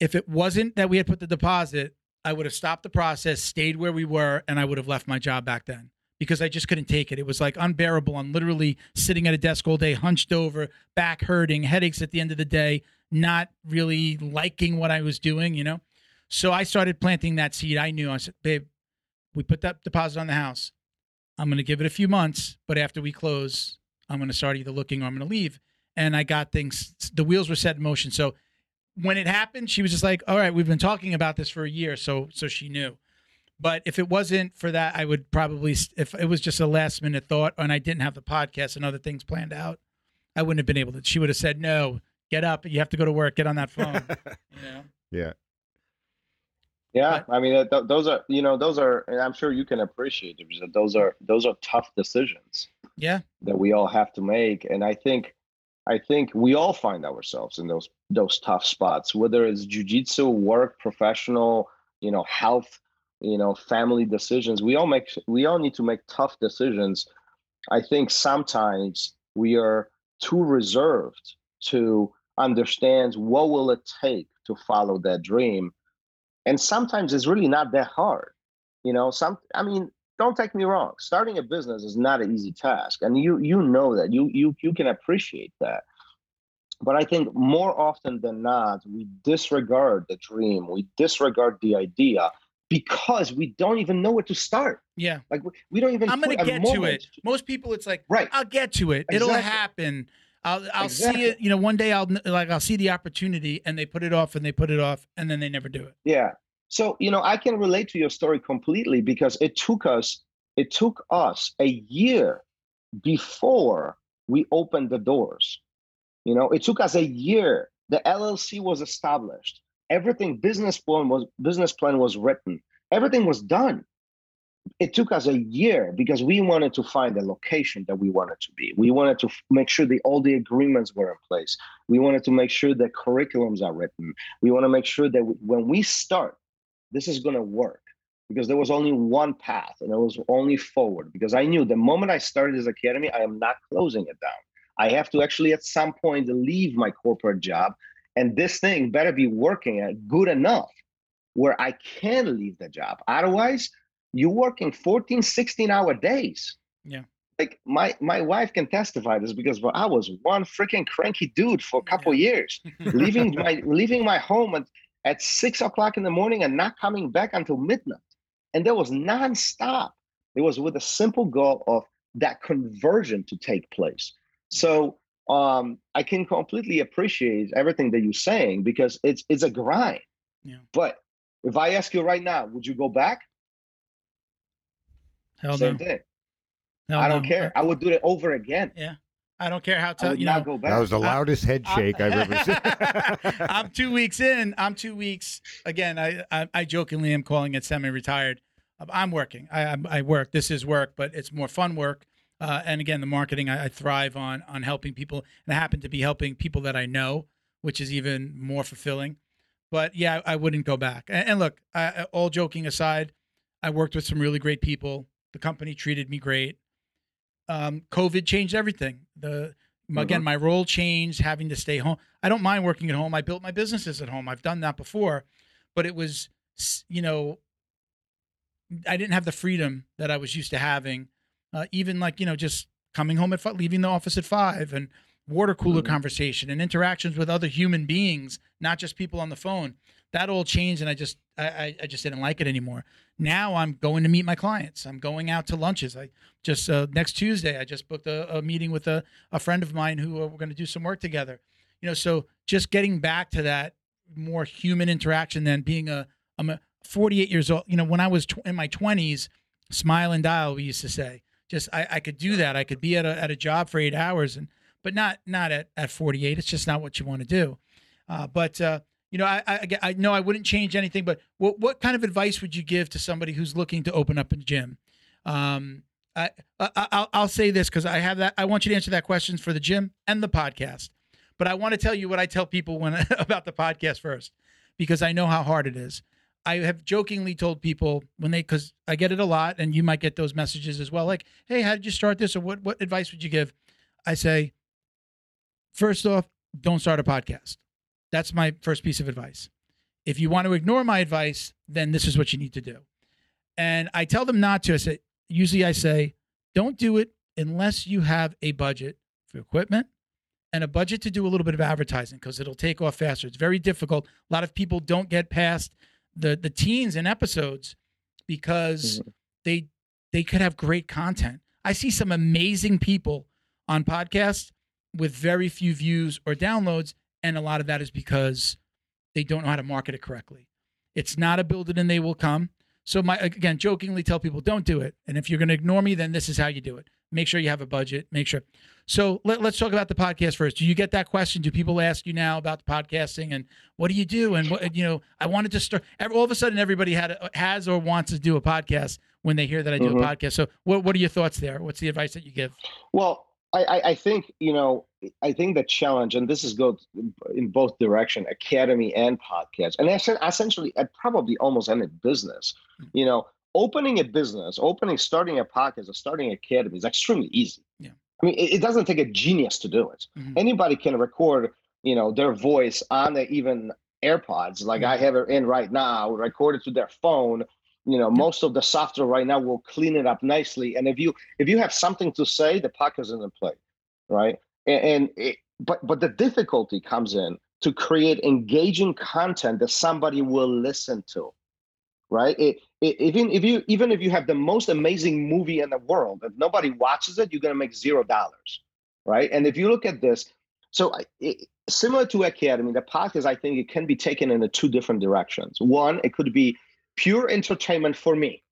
If it wasn't that we had put the deposit, I would have stopped the process, stayed where we were, and I would have left my job back then because I just couldn't take it. It was like unbearable. I'm literally sitting at a desk all day, hunched over, back hurting, headaches at the end of the day, not really liking what I was doing, you know? So I started planting that seed. I knew, I said, babe, we put that deposit on the house. I'm going to give it a few months, but after we close, I'm going to start either looking or I'm going to leave. And I got things, the wheels were set in motion. So when it happened, she was just like, all right, we've been talking about this for a year. So, so she knew. But if it wasn't for that, I would probably, if it was just a last minute thought and I didn't have the podcast and other things planned out, I wouldn't have been able to. She would have said, no, get up. You have to go to work. Get on that phone. you know? Yeah. Yeah, I mean, th- those are you know those are, and I'm sure you can appreciate it those are those are tough decisions. Yeah, that we all have to make, and I think, I think we all find ourselves in those those tough spots, whether it's jujitsu, work, professional, you know, health, you know, family decisions. We all make we all need to make tough decisions. I think sometimes we are too reserved to understand what will it take to follow that dream and sometimes it's really not that hard you know some i mean don't take me wrong starting a business is not an easy task and you you know that you you you can appreciate that but i think more often than not we disregard the dream we disregard the idea because we don't even know where to start yeah like we don't even i'm gonna get to it most people it's like right i'll get to it exactly. it'll happen I'll I'll exactly. see it. You know, one day I'll like I'll see the opportunity, and they put it off, and they put it off, and then they never do it. Yeah. So you know, I can relate to your story completely because it took us it took us a year before we opened the doors. You know, it took us a year. The LLC was established. Everything business plan was business plan was written. Everything was done it took us a year because we wanted to find the location that we wanted to be. We wanted to make sure that all the agreements were in place. We wanted to make sure that curriculums are written. We want to make sure that w- when we start, this is going to work because there was only one path and it was only forward. Because I knew the moment I started this academy, I am not closing it down. I have to actually at some point leave my corporate job, and this thing better be working at good enough where I can leave the job. Otherwise, you're working 14 16 hour days yeah like my my wife can testify this because well, i was one freaking cranky dude for a couple yeah. years leaving my leaving my home at, at six o'clock in the morning and not coming back until midnight and that was nonstop it was with a simple goal of that conversion to take place so um, i can completely appreciate everything that you're saying because it's it's a grind yeah. but if i ask you right now would you go back Hell Same no. thing. Hell I don't no. care. I would do it over again. Yeah. I don't care how I tough you know. go back. That was the loudest head shake I, have ever seen. I'm two weeks in. I'm two weeks. Again, I I, I jokingly am calling it semi-retired. I'm working. I, I I work. This is work, but it's more fun work. Uh, and again, the marketing I, I thrive on on helping people, and I happen to be helping people that I know, which is even more fulfilling. But yeah, I, I wouldn't go back. And, and look, I, all joking aside, I worked with some really great people. The company treated me great. Um, COVID changed everything. The again, Mhm. my role changed, having to stay home. I don't mind working at home. I built my businesses at home. I've done that before, but it was, you know, I didn't have the freedom that I was used to having. Uh, even like you know, just coming home at five, leaving the office at five, and water cooler Mhm. conversation and interactions with other human beings, not just people on the phone. That all changed, and I just, I, I just didn't like it anymore. Now I'm going to meet my clients. I'm going out to lunches. I just uh, next Tuesday, I just booked a, a meeting with a, a friend of mine who uh, we're going to do some work together. You know, so just getting back to that more human interaction than being a, I'm a 48 years old. You know, when I was tw- in my 20s, smile and dial, we used to say. just I, I could do that. I could be at a at a job for eight hours and but not not at, at 48. It's just not what you want to do. Uh, but uh, you know, I, I I know I wouldn't change anything. But what what kind of advice would you give to somebody who's looking to open up a gym? Um, I, I I'll, I'll say this because I have that. I want you to answer that question for the gym and the podcast. But I want to tell you what I tell people when about the podcast first, because I know how hard it is. I have jokingly told people when they, because I get it a lot, and you might get those messages as well, like, "Hey, how did you start this?" or "What what advice would you give?" I say, first off, don't start a podcast. That's my first piece of advice. If you want to ignore my advice, then this is what you need to do. And I tell them not to. I say, usually I say, don't do it unless you have a budget for equipment and a budget to do a little bit of advertising because it'll take off faster. It's very difficult. A lot of people don't get past the the teens and episodes because mm-hmm. they they could have great content. I see some amazing people on podcasts with very few views or downloads, and a lot of that is because they don't know how to market it correctly. It's not a build it and they will come. So my again, jokingly tell people don't do it. And if you're going to ignore me, then this is how you do it. Make sure you have a budget. Make sure. So let, us talk about the podcast first. Do you get that question? Do people ask you now about the podcasting and what do you do? And what you know, I wanted to start. All of a sudden, everybody had a, has or wants to do a podcast when they hear that I do mm-hmm. a podcast. So what what are your thoughts there? What's the advice that you give? Well, I, I think you know I think the challenge, and this is good in both direction, academy and podcast, and essentially at probably almost any business. Hmm. You know, opening a business, opening, starting a podcast, or starting an academy is extremely easy. Yeah. I mean, it, it doesn't take a genius to do it. Mm-hmm. Anybody can record, you know, their voice on the even AirPods, like I have it in right now, record it to their phone. You know, most of the software right now will clean it up nicely. And if you if you have something to say, the podcast is in play, right? And, and it, but but the difficulty comes in to create engaging content that somebody will listen to right? It, it, even if you even if you have the most amazing movie in the world, if nobody watches it, you're going to make zero dollars, right? And if you look at this, so it, similar to Academy, the podcast, I think it can be taken in two different directions. One, it could be pure entertainment for me.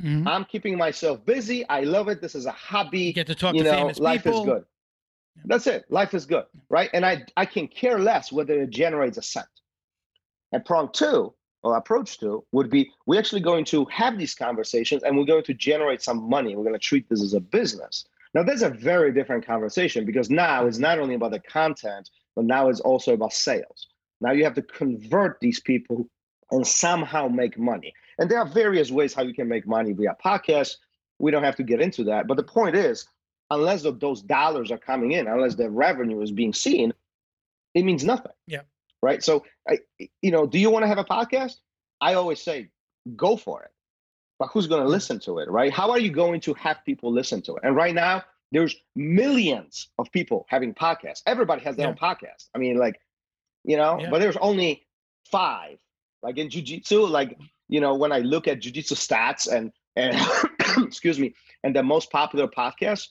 Mm-hmm. I'm keeping myself busy. I love it. This is a hobby. You get to talk you to know, famous life people. is good. That's it. Life is good, right? And I I can care less whether it generates a cent. And prong two, or approach to would be we're actually going to have these conversations and we're going to generate some money. We're going to treat this as a business. Now, that's a very different conversation because now it's not only about the content, but now it's also about sales. Now you have to convert these people and somehow make money. And there are various ways how you can make money via podcasts. We don't have to get into that. But the point is, unless those dollars are coming in, unless the revenue is being seen, it means nothing. Yeah right? So, I, you know, do you want to have a podcast? I always say, go for it. But who's going to mm-hmm. listen to it, right? How are you going to have people listen to it? And right now, there's millions of people having podcasts. Everybody has their yeah. own podcast. I mean, like, you know, yeah. but there's only five. Like in jujitsu, like you know, when I look at jujitsu stats and and excuse me, and the most popular podcasts,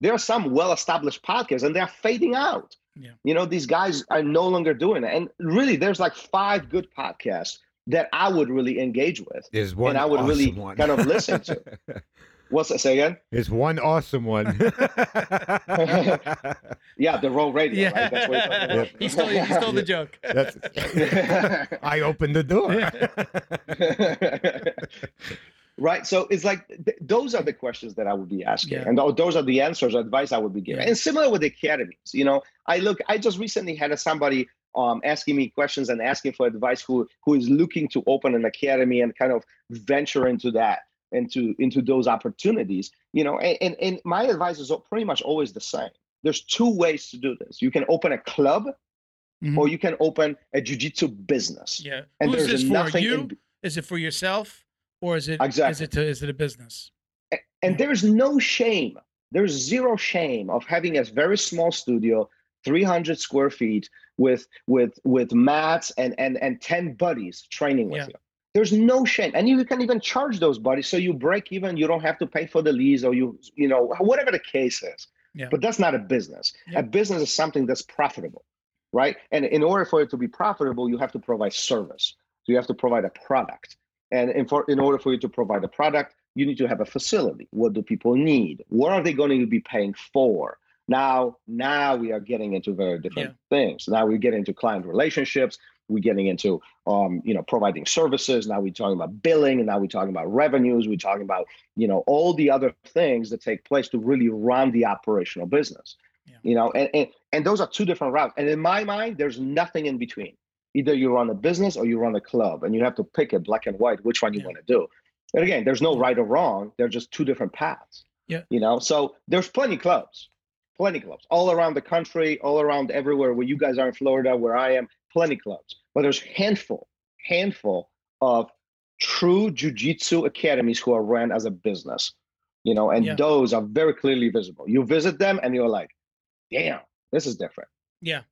there are some well-established podcasts, and they're fading out. Yeah. You know, these guys are no longer doing it. And really, there's like five good podcasts that I would really engage with. There's one and I would awesome really one. kind of listen to. What's that say again? There's one awesome one. yeah, the Roll Radio. Yeah. Right? That's what he stole, he stole the joke. That's, I opened the door right? So it's like th- those are the questions that i would be asking. Yeah. and th- those are the answers advice i would be giving. Yeah. and similar with the academies you know? I look i just recently had a, somebody um, asking me questions and asking for advice who who is looking to open an academy and kind of venture into that into into those opportunities you know? And, and, and my advice is pretty much always the same. There's two ways to do this. You can open a club mm-hmm. or you can open a jiu-jitsu business. Yeah. And Who's there's nothing you? in, is it for yourself or is it exactly. is it to, is it a business? And there's no shame. There's zero shame of having a very small studio, 300 square feet, with with with mats and and and 10 buddies training with yeah. you. There's no shame, and you can even charge those buddies so you break even. You don't have to pay for the lease, or you you know whatever the case is. Yeah. But that's not a business. Yeah. A business is something that's profitable, right? And in order for it to be profitable, you have to provide service. So you have to provide a product. And in, for, in order for you to provide a product, you need to have a facility. What do people need? What are they going to be paying for? Now, now we are getting into very different yeah. things. Now we get into client relationships. We're getting into, um, you know, providing services. Now we're talking about billing, and now we're talking about revenues. We're talking about, you know, all the other things that take place to really run the operational business. Yeah. You know, and, and and those are two different routes. And in my mind, there's nothing in between. Either you run a business or you run a club, and you have to pick it black and white which one you yeah. want to do. And again, there's no right or wrong. They're just two different paths. Yeah. You know, so there's plenty clubs plenty clubs all around the country, all around everywhere where you guys are in Florida, where I am, plenty clubs. But there's handful, handful of true jujitsu academies who are ran as a business, you know, and yeah. those are very clearly visible. You visit them and you're like, damn, this is different. Yeah.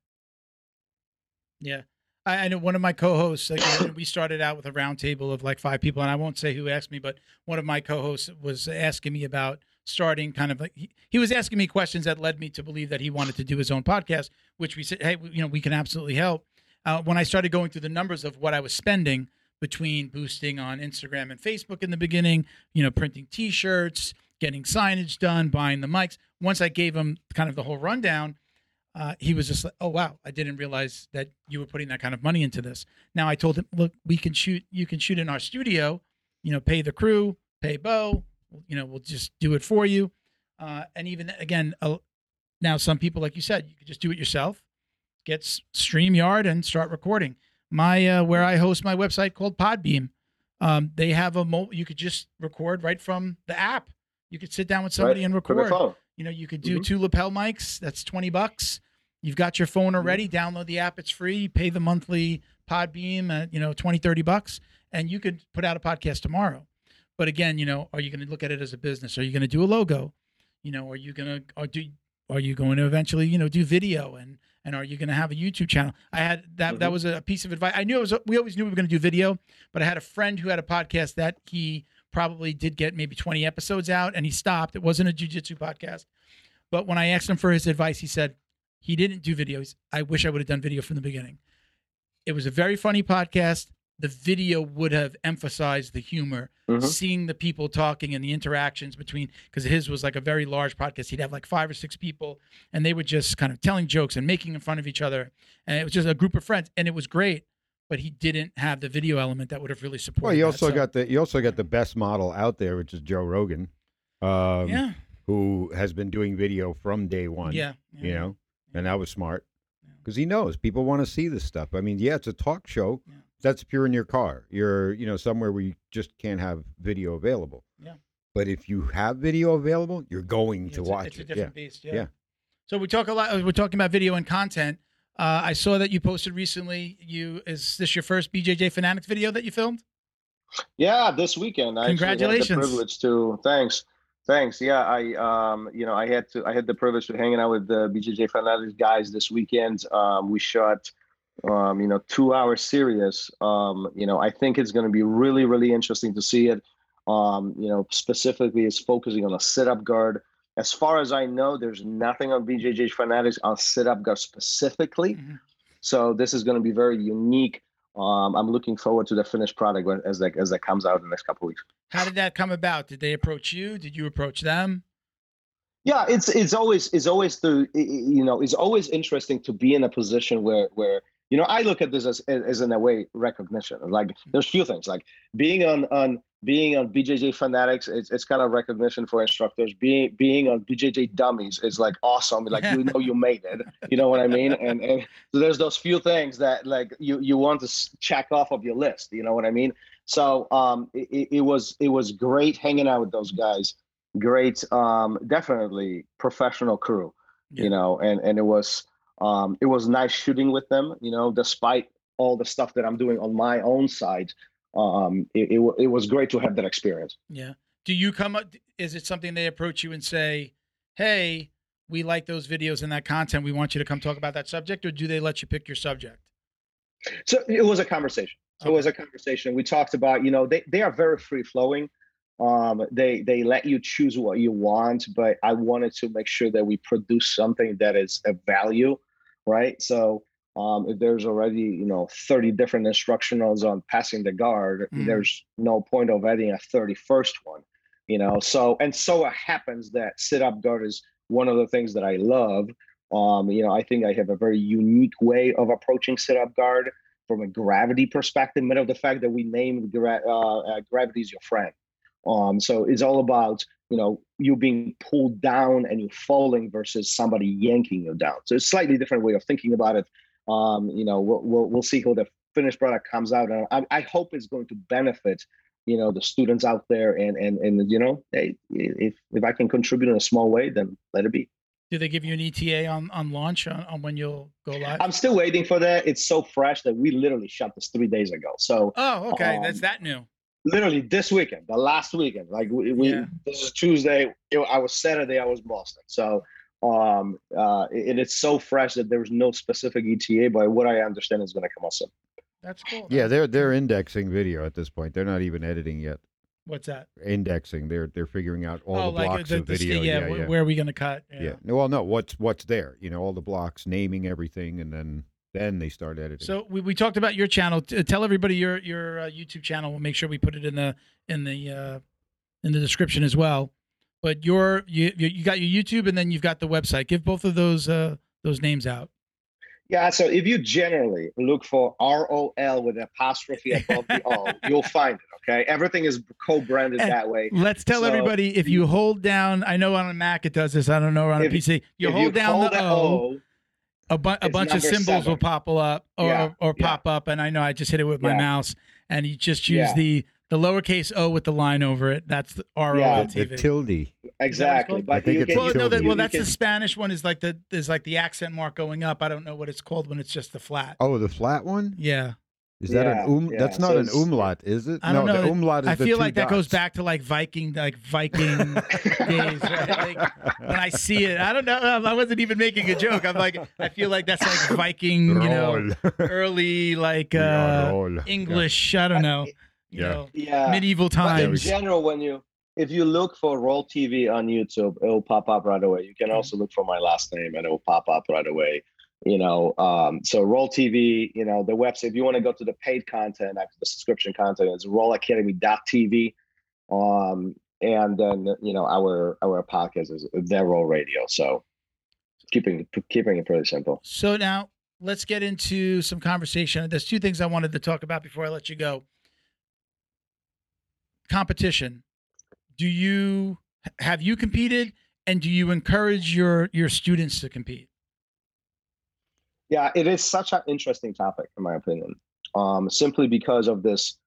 Yeah. I, know one of my co-hosts. Like, we started out with a roundtable of like five people, and I won't say who asked me, but one of my co-hosts was asking me about starting kind of like he, he, was asking me questions that led me to believe that he wanted to do his own podcast which we said hey you know we can absolutely help uh, when i started going through the numbers of what i was spending between boosting on instagram and facebook in the beginning you know printing t-shirts getting signage done buying the mics once i gave him kind of the whole rundown uh, he was just like, "Oh wow, I didn't realize that you were putting that kind of money into this." Now I told him, "Look, we can shoot. You can shoot in our studio. You know, pay the crew, pay Bo, you know, we'll just do it for you. Uh, and even again, uh, now some people, like you said, you could just do it yourself. Get StreamYard and start recording. My uh, where I host my website called Podbean. Um, they have a mo- you could just record right from the app. You could sit down with somebody right. and record. You know, you could do mm-hmm. two lapel mics. That's twenty bucks. You've got your phone mm-hmm. already. Download the app. It's free. Pay the monthly Podbean at you know 20, 30 bucks, and you could put out a podcast tomorrow. But again, you know, are you going to look at it as a business? Are you going to do a logo? You know, are you going to or do are you going to eventually, you know, do video and and are you going to have a YouTube channel? I had that mm-hmm. that was a piece of advice. I knew it was we always knew we were going to do video, but I had a friend who had a podcast that he probably did get maybe 20 episodes out and he stopped. It wasn't a jiu-jitsu podcast. But when I asked him for his advice, he said he didn't do videos. I wish I would have done video from the beginning. It was a very funny podcast the video would have emphasized the humor, mm-hmm. seeing the people talking and the interactions between, because his was like a very large podcast. He'd have like five or six people, and they were just kind of telling jokes and making in fun of each other. And it was just a group of friends, and it was great. But he didn't have the video element that would have really supported. Well, you also that, so. got the you also got the best model out there, which is Joe Rogan. Um, yeah. Who has been doing video from day one? Yeah. yeah. You know. And that was smart because he knows people want to see this stuff. I mean, yeah, it's a talk show. Yeah that's if you're in your car. You're, you know, somewhere where you just can't have video available. Yeah. But if you have video available, you're going yeah, to it's watch a, it's it. a different yeah. beast. Yeah. yeah. So we talk a lot. We're talking about video and content. Uh, I saw that you posted recently. You is this your first BJJ Fanatics video that you filmed? Yeah, this weekend. I Congratulations. Had the privilege to. Thanks. Thanks. Yeah, I um, you know, I had to I had the privilege of hanging out with the BJJ Fanatics guys this weekend. Um, we shot um, you know, two hour series. Um, you know, I think it's going to be really, really interesting to see it. Um, you know, specifically is focusing on a sit up guard. As far as I know, there's nothing on BJJ Fanatics on sit up guard specifically. Mm-hmm. So this is going to be very unique. Um, I'm looking forward to the finished product as that as that comes out in the next couple weeks. How did that come about? Did they approach you? Did you approach them? Yeah, it's it's always it's always the you know it's always interesting to be in a position where where you know i look at this as, as in a way recognition like there's few things like being on on being on bjj fanatics it's, it's kind of recognition for instructors. Being being on bjj dummies is like awesome. Like you know you made it. You know what i mean? And and so there's those few things that like you you want to check off of your list. You know what i mean? So um it, it was it was great hanging out with those guys. Great um definitely professional crew yeah. you know? And and it was um, it was nice shooting with them, you know, despite all the stuff that I'm doing on my own side. Um, it, it, it was great to have that experience. Yeah. Do you come up? Is it something they approach you and say, "Hey, we like those videos and that content. We want you to come talk about that subject," or do they let you pick your subject? So it was a conversation. So okay. it was a conversation. We talked about, you know, they, they are very free flowing. Um, they they let you choose what you want, but I wanted to make sure that we produce something that is a value right? So um, if there's already you know 30 different instructionals on passing the guard, mm. there's no point of adding a 31st one. you know. So and so it happens that sit up guard is one of the things that I love. Um, you know, I think I have a very unique way of approaching sit up guard from a gravity perspective. Matter of the fact that we named gra- uh, uh, gravity is your friend. Um, so it's all about you know you being pulled down and you falling versus somebody yanking you down. So it's slightly different way of thinking about it. Um, you know, we'll, we'll, we'll see how the finished product comes out, and I, I hope it's going to benefit you know the students out there and and and you know if if i can contribute in a small way then let it be. Do they give you an eta on on launch on, on when you'll go live? I'm still waiting for that. It's so fresh that we literally shot this three days ago. So oh okay. um, that's that new. literally this weekend the last weekend. Like we, we yeah. this is tuesday. It, i was saturday i was boston. So um uh it, it's so fresh that there's no specific eta but what i understand is going to come out soon that's cool. Yeah, they're they're indexing video at this point. They're not even editing yet. What's that? Indexing. They're they're figuring out all oh, the blocks the, the, of video. yeah, yeah, yeah, where are we going to cut? Yeah. yeah. Well, no. What's what's there? You know, all the blocks, naming everything, and then then they start editing. So we, we talked about your channel. Tell everybody your your uh, YouTube channel. We'll make sure we put it in the in the uh, in the description as well. But your you you got your YouTube and then you've got the website. Give both of those uh, those names out. Yeah, so if you generally look for ROL with an apostrophe above the O, you'll find it. Okay, everything is co-branded and that way. Let's tell so, everybody if you hold down. I know on a Mac it does this. I don't know on a PC. You hold you down the O. o a, bu- a bunch of symbols seven. will pop up or, yeah, or, or yeah. pop up, and I know I just hit it with my yeah. mouse, and you just use the the lowercase o with the line over it. That's the R O L T V. The tilde. Exactly. But I think it's well, no, that, well, that's can... the Spanish one. Is like the is like the accent mark going up. I don't know what it's called when it's just the flat. Oh, the flat one. Yeah. Is that yeah, an um? Yeah. That's not so an umlaut, is it? I don't no, know. The umlaut is I feel like that goes back to like Viking, like Viking days. Right? Like, when I see it, I don't know. I wasn't even making a joke. I'm like, I feel like that's like Viking, you know, early like uh, English. I don't know you yeah. know, yeah. medieval times. But in general, when you if you look for Roll TV on YouTube, it will pop up right away. You can mm-hmm. also look for my last name, and it will pop up right away. You know, um, so Roll TV, you know, the website. If you want to go to the paid content, after the subscription content, is rollacademy.tv. Um, and then you know our our podcast is their Roll Radio. So keeping keeping it pretty simple. So now let's get into some conversation. There's two things I wanted to talk about before I let you go competition, do you have you competed and do you encourage your your students to compete? Yeah, it is such an interesting topic in my opinion. Um, simply because of this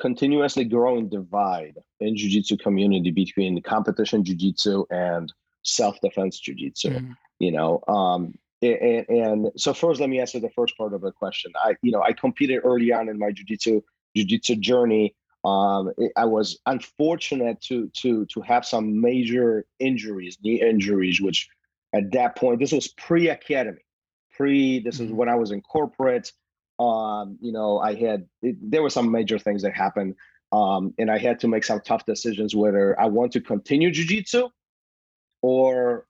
continuously growing divide in jiu-jitsu community between competition jiu-jitsu and self-defense jiu-jitsu. Mm-hmm. You know, um, and, and, so first let me answer the first part of the question. I, you know, I competed early on in my jiu-jitsu jiu-jitsu journey um, I was unfortunate to to to have some major injuries, knee injuries, which at that point this was pre-academy, pre. This is mm-hmm. when I was in corporate. Um, you know, I had it, there were some major things that happened, um, and I had to make some tough decisions whether I want to continue jujitsu or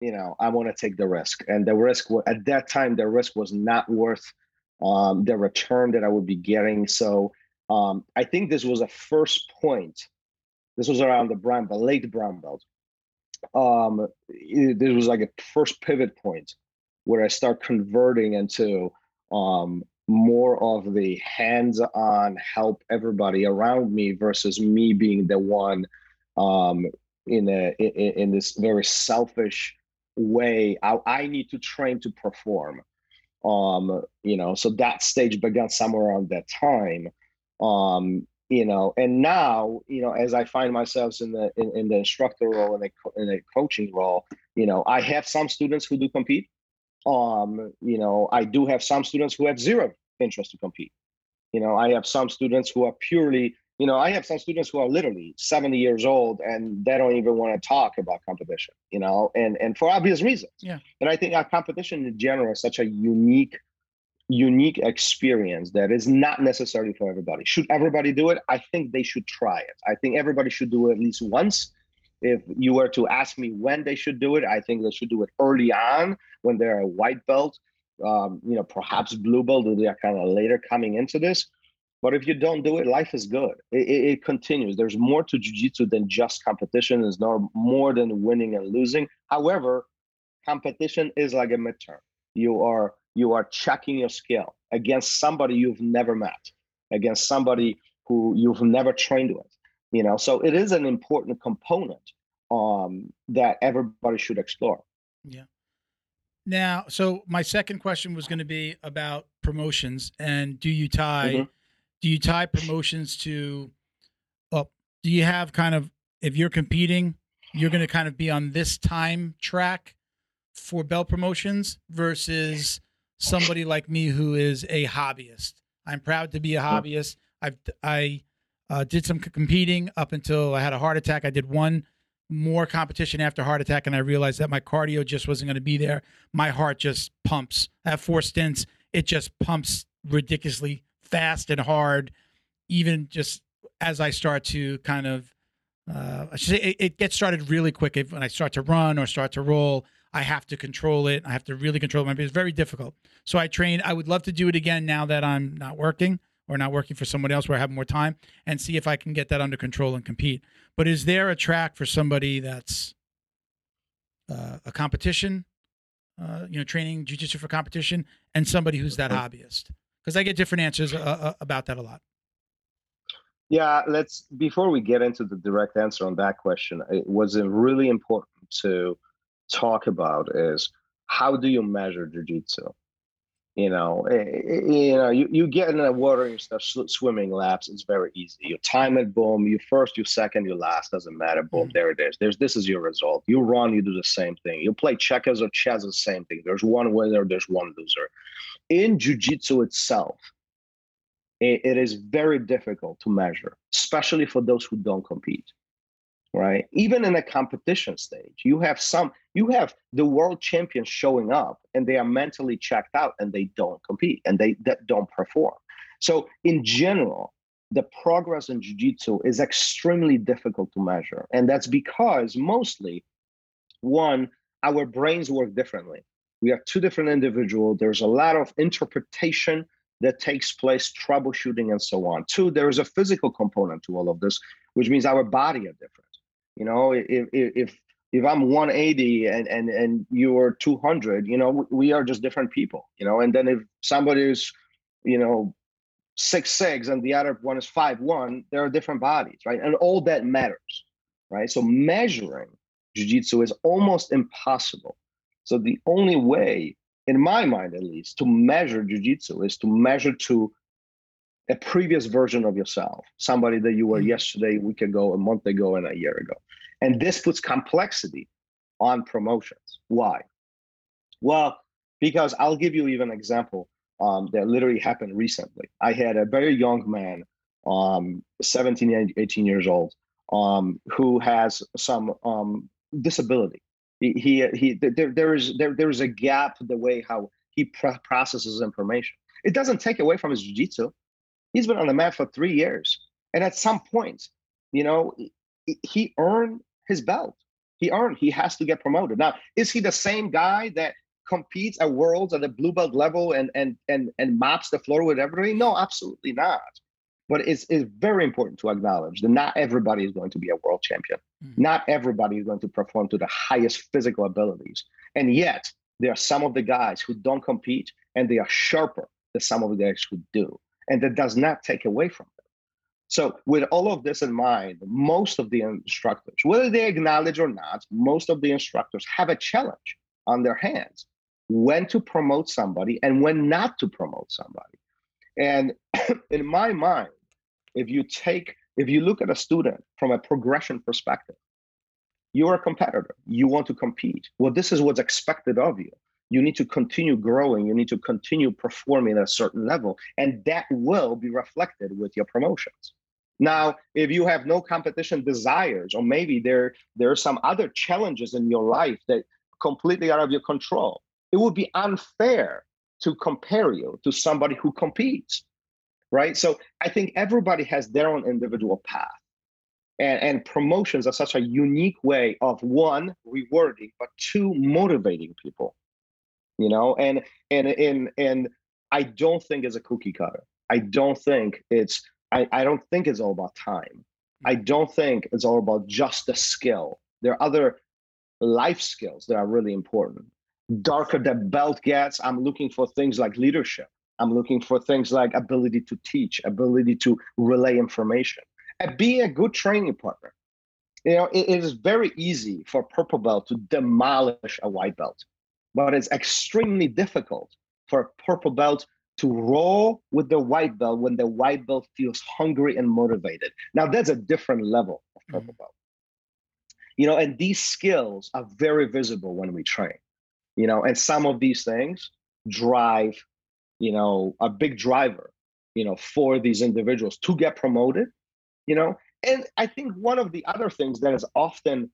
you know I want to take the risk. And the risk at that time, the risk was not worth um, the return that I would be getting. So um, I think this was a first point. This was around the brown belt, late brown belt. Um, it, this was like a first pivot point where I start converting into um, more of the hands-on help everybody around me versus me being the one um, in a in, in this very selfish way. I, I need to train to perform. Um, you know, so that stage began somewhere around that time um you know and now you know as i find myself in the in, in the instructor role and the, in a coaching role you know i have some students who do compete. Um you know i do have some students who have zero interest to compete. You know i have some students who are purely you know i have some students who are literally 70 years old and they don't even want to talk about competition you know and and for obvious reasons. Yeah. And i think our competition in general is such a unique unique experience that is not necessary for everybody. Should everybody do it? I think they should try it. I think everybody should do it at least once. If you were to ask me when they should do it, I think they should do it early on when they're a white belt, um, you know, perhaps blue belt, they are kind of later coming into this. But if you don't do it, life is good. It, it, it continues. There's more to jiu-jitsu than just competition. There's no more than winning and losing. However, competition is like a midterm. You are you are checking your skill against somebody you've never met, against somebody who you've never trained with. You know, so it is an important component um, that everybody should explore. Yeah. Now, so my second question was going to be about promotions and do you tie mm-hmm. do you tie promotions to well, do you have kind of if you're competing, you're going to kind of be on this time track for bell promotions versus somebody like me who is a hobbyist. I'm proud to be a hobbyist. I've I uh, did some competing up until I had a heart attack. I did one more competition after heart attack, and I realized that my cardio just wasn't going to be there. My heart just pumps. I have four stints. It just pumps ridiculously fast and hard. Even just as I start to kind of, uh, I should say, it, it gets started really quick. If, when I start to run or start to roll, I have to control it. I have to really control my. It's very difficult. So I train. I would love to do it again now that I'm not working or not working for someone else where I have more time and see if I can get that under control and compete. But is there a track for somebody that's uh, a competition, uh, you know, training jujitsu for competition, and somebody who's that hobbyist? Because I get different answers uh, uh, about that a lot. Yeah, let's before we get into the direct answer on that question, it was really important to talk about is how do you measure jujitsu? You know, eh, eh, you know, you, you get in the water and you start swimming laps. It's very easy. You time it, boom. You first, you second, you last. Doesn't matter. Boom, mm-hmm. there it is. There's this is your result. You run, you do the same thing. You play checkers or chess, the same thing. There's one winner, there's one loser. In jujitsu itself, it, it is very difficult to measure, especially for those who don't compete right? Even in a competition stage, you have some, you have the world champions showing up and they are mentally checked out and they don't compete and they, they don't perform. So in general, the progress in jiu-jitsu is extremely difficult to measure. And that's because mostly, one, our brains work differently. We are two different individuals. There's a lot of interpretation that takes place, troubleshooting, and so on. Two, there is a physical component to all of this, which means our body are different. You know, if if if I'm 180 and and and you're 200, you know, we are just different people. You know, and then if somebody is, you know, six six and the other one is five one, there are different bodies, right? And all that matters, right? So measuring jiu-jitsu is almost impossible. So the only way, in my mind at least, to measure jiu-jitsu is to measure to a previous version of yourself, somebody that you were mm-hmm. yesterday, a week ago, a month ago, and a year ago. And this puts complexity on promotions. Why? Well, because I'll give you even an example um, that literally happened recently. I had a very young man, um, 17, 18 years old, um, who has some um, disability. He, he, he there, there is there, there is a gap the way how he processes information. It doesn't take away from his jiu-jitsu He's been on the mat for three years. And at some point, you know, he earned his belt. He earned, he has to get promoted. Now, is he the same guy that competes at worlds at the blue belt level and and and and mops the floor with everybody? No, absolutely not. But it's, it's very important to acknowledge that not everybody is going to be a world champion. Mm-hmm. Not everybody is going to perform to the highest physical abilities. And yet, there are some of the guys who don't compete and they are sharper than some of the guys who do and that does not take away from them. So, with all of this in mind, most of the instructors, whether they acknowledge or not, most of the instructors have a challenge on their hands when to promote somebody and when not to promote somebody. And in my mind, if you take, if you look at a student from a progression perspective, you're a competitor. You want to compete. Well, this is what's expected of you you need to continue growing you need to continue performing at a certain level and that will be reflected with your promotions. Now if you have no competition desires or maybe there there are some other challenges in your life that completely out of your control it would be unfair to compare you to somebody who competes right? So i think everybody has their own individual path. And, and promotions are such a unique way of one rewarding but two motivating people you know and and and and i don't think it's a cookie cutter i don't think it's I, I don't think it's all about time. I mm. don't think it's all about just the skill. There are other life skills that are really important. Darker the belt gets, I'm looking for things like leadership. I'm looking for things like ability to teach, ability to relay information, and being a good training partner. You know, it, it is very easy for purple belt to demolish a white belt, but it's extremely difficult for a purple belt to roll with the white belt when the white belt feels hungry and motivated. Now that's a different level of purple mm-hmm. belt. You know, and these skills are very visible when we train. You know, and some of these things drive, you know, a big driver, you know, for these individuals to get promoted, you know. And I think one of the other things that is often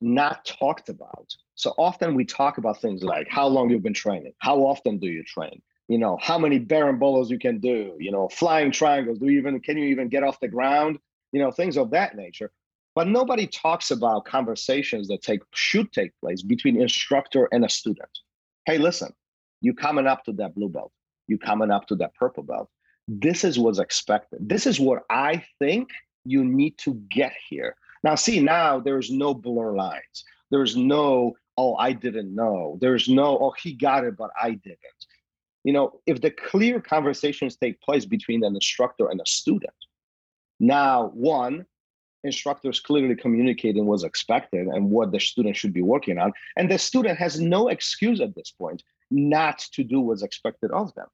not talked about. So often we talk about things like how long you've been training, how often do you train, you know how many bolos you can do? You know flying triangles do you even can you even get off the ground? You know things of that nature. But nobody talks about conversations that take should take place between instructor and a student. Hey listen you coming up to that blue belt. You coming up to that purple belt. This is what's expected. This is what i think you need to get here now see now there's no blur lines. There's no oh i didn't know. There's no oh he got it but i didn't. You know, if the clear conversations take place between an instructor and a student, now one, instructors clearly communicating what's expected and what the student should be working on, and the student has no excuse at this point not to do what's expected of them,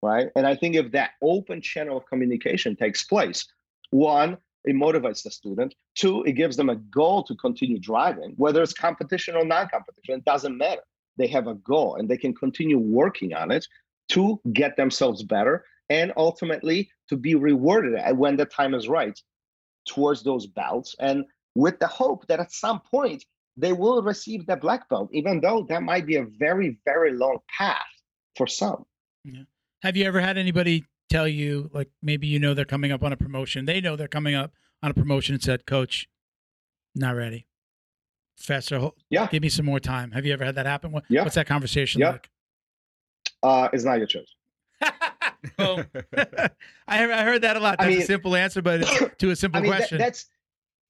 right? And I think if that open channel of communication takes place, one, it motivates the student. Two, it gives them a goal to continue driving, whether it's competition or non-competition, it doesn't matter. They have a goal and they can continue working on it to get themselves better and ultimately to be rewarded when the time is right towards those belts and with the hope that at some point they will receive the black belt even though that might be a very very long path for some yeah. have you ever had anybody tell you like maybe you know they're coming up on a promotion they know they're coming up on a promotion and said coach not ready faster yeah give me some more time have you ever had that happen what, yeah. what's that conversation yeah. like uh, it's not your choice. well, I, heard that a lot. That's I mean, a simple answer, but to a simple I mean, question. That, that's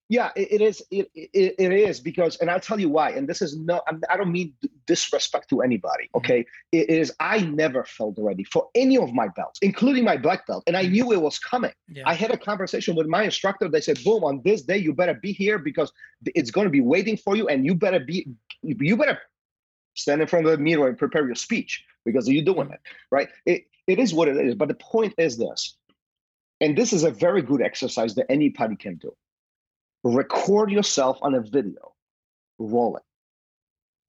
yeah, it, it is. It, it, it is because, and I'll tell you why. And this is no, I don't mean disrespect to anybody. Mm-hmm. Okay, it is. I never felt ready for any of my belts, including my black belt, and I mm-hmm. knew it was coming. Yeah. I had a conversation with my instructor. They said, "Boom! On this day, you better be here because it's going to be waiting for you, and you better be, you better stand in front of the mirror and prepare your speech." because you're doing it, right? It, it is what it is. But the point is this, and this is a very good exercise that anybody can do. Record yourself on a video, roll it.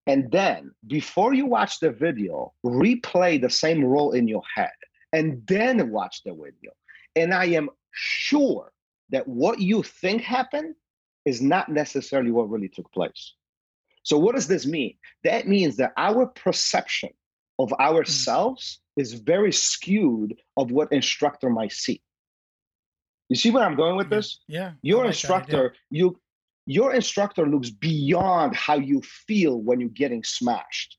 And then before you watch the video, replay the same role in your head and then watch the video. And I am sure that what you think happened is not necessarily what really took place. So, what does this mean? That means that our perception of mm. ourselves is very skewed of what instructor might see. You see where I'm going with this? Yeah. Your like instructor, you your instructor looks beyond how you feel when you're getting smashed.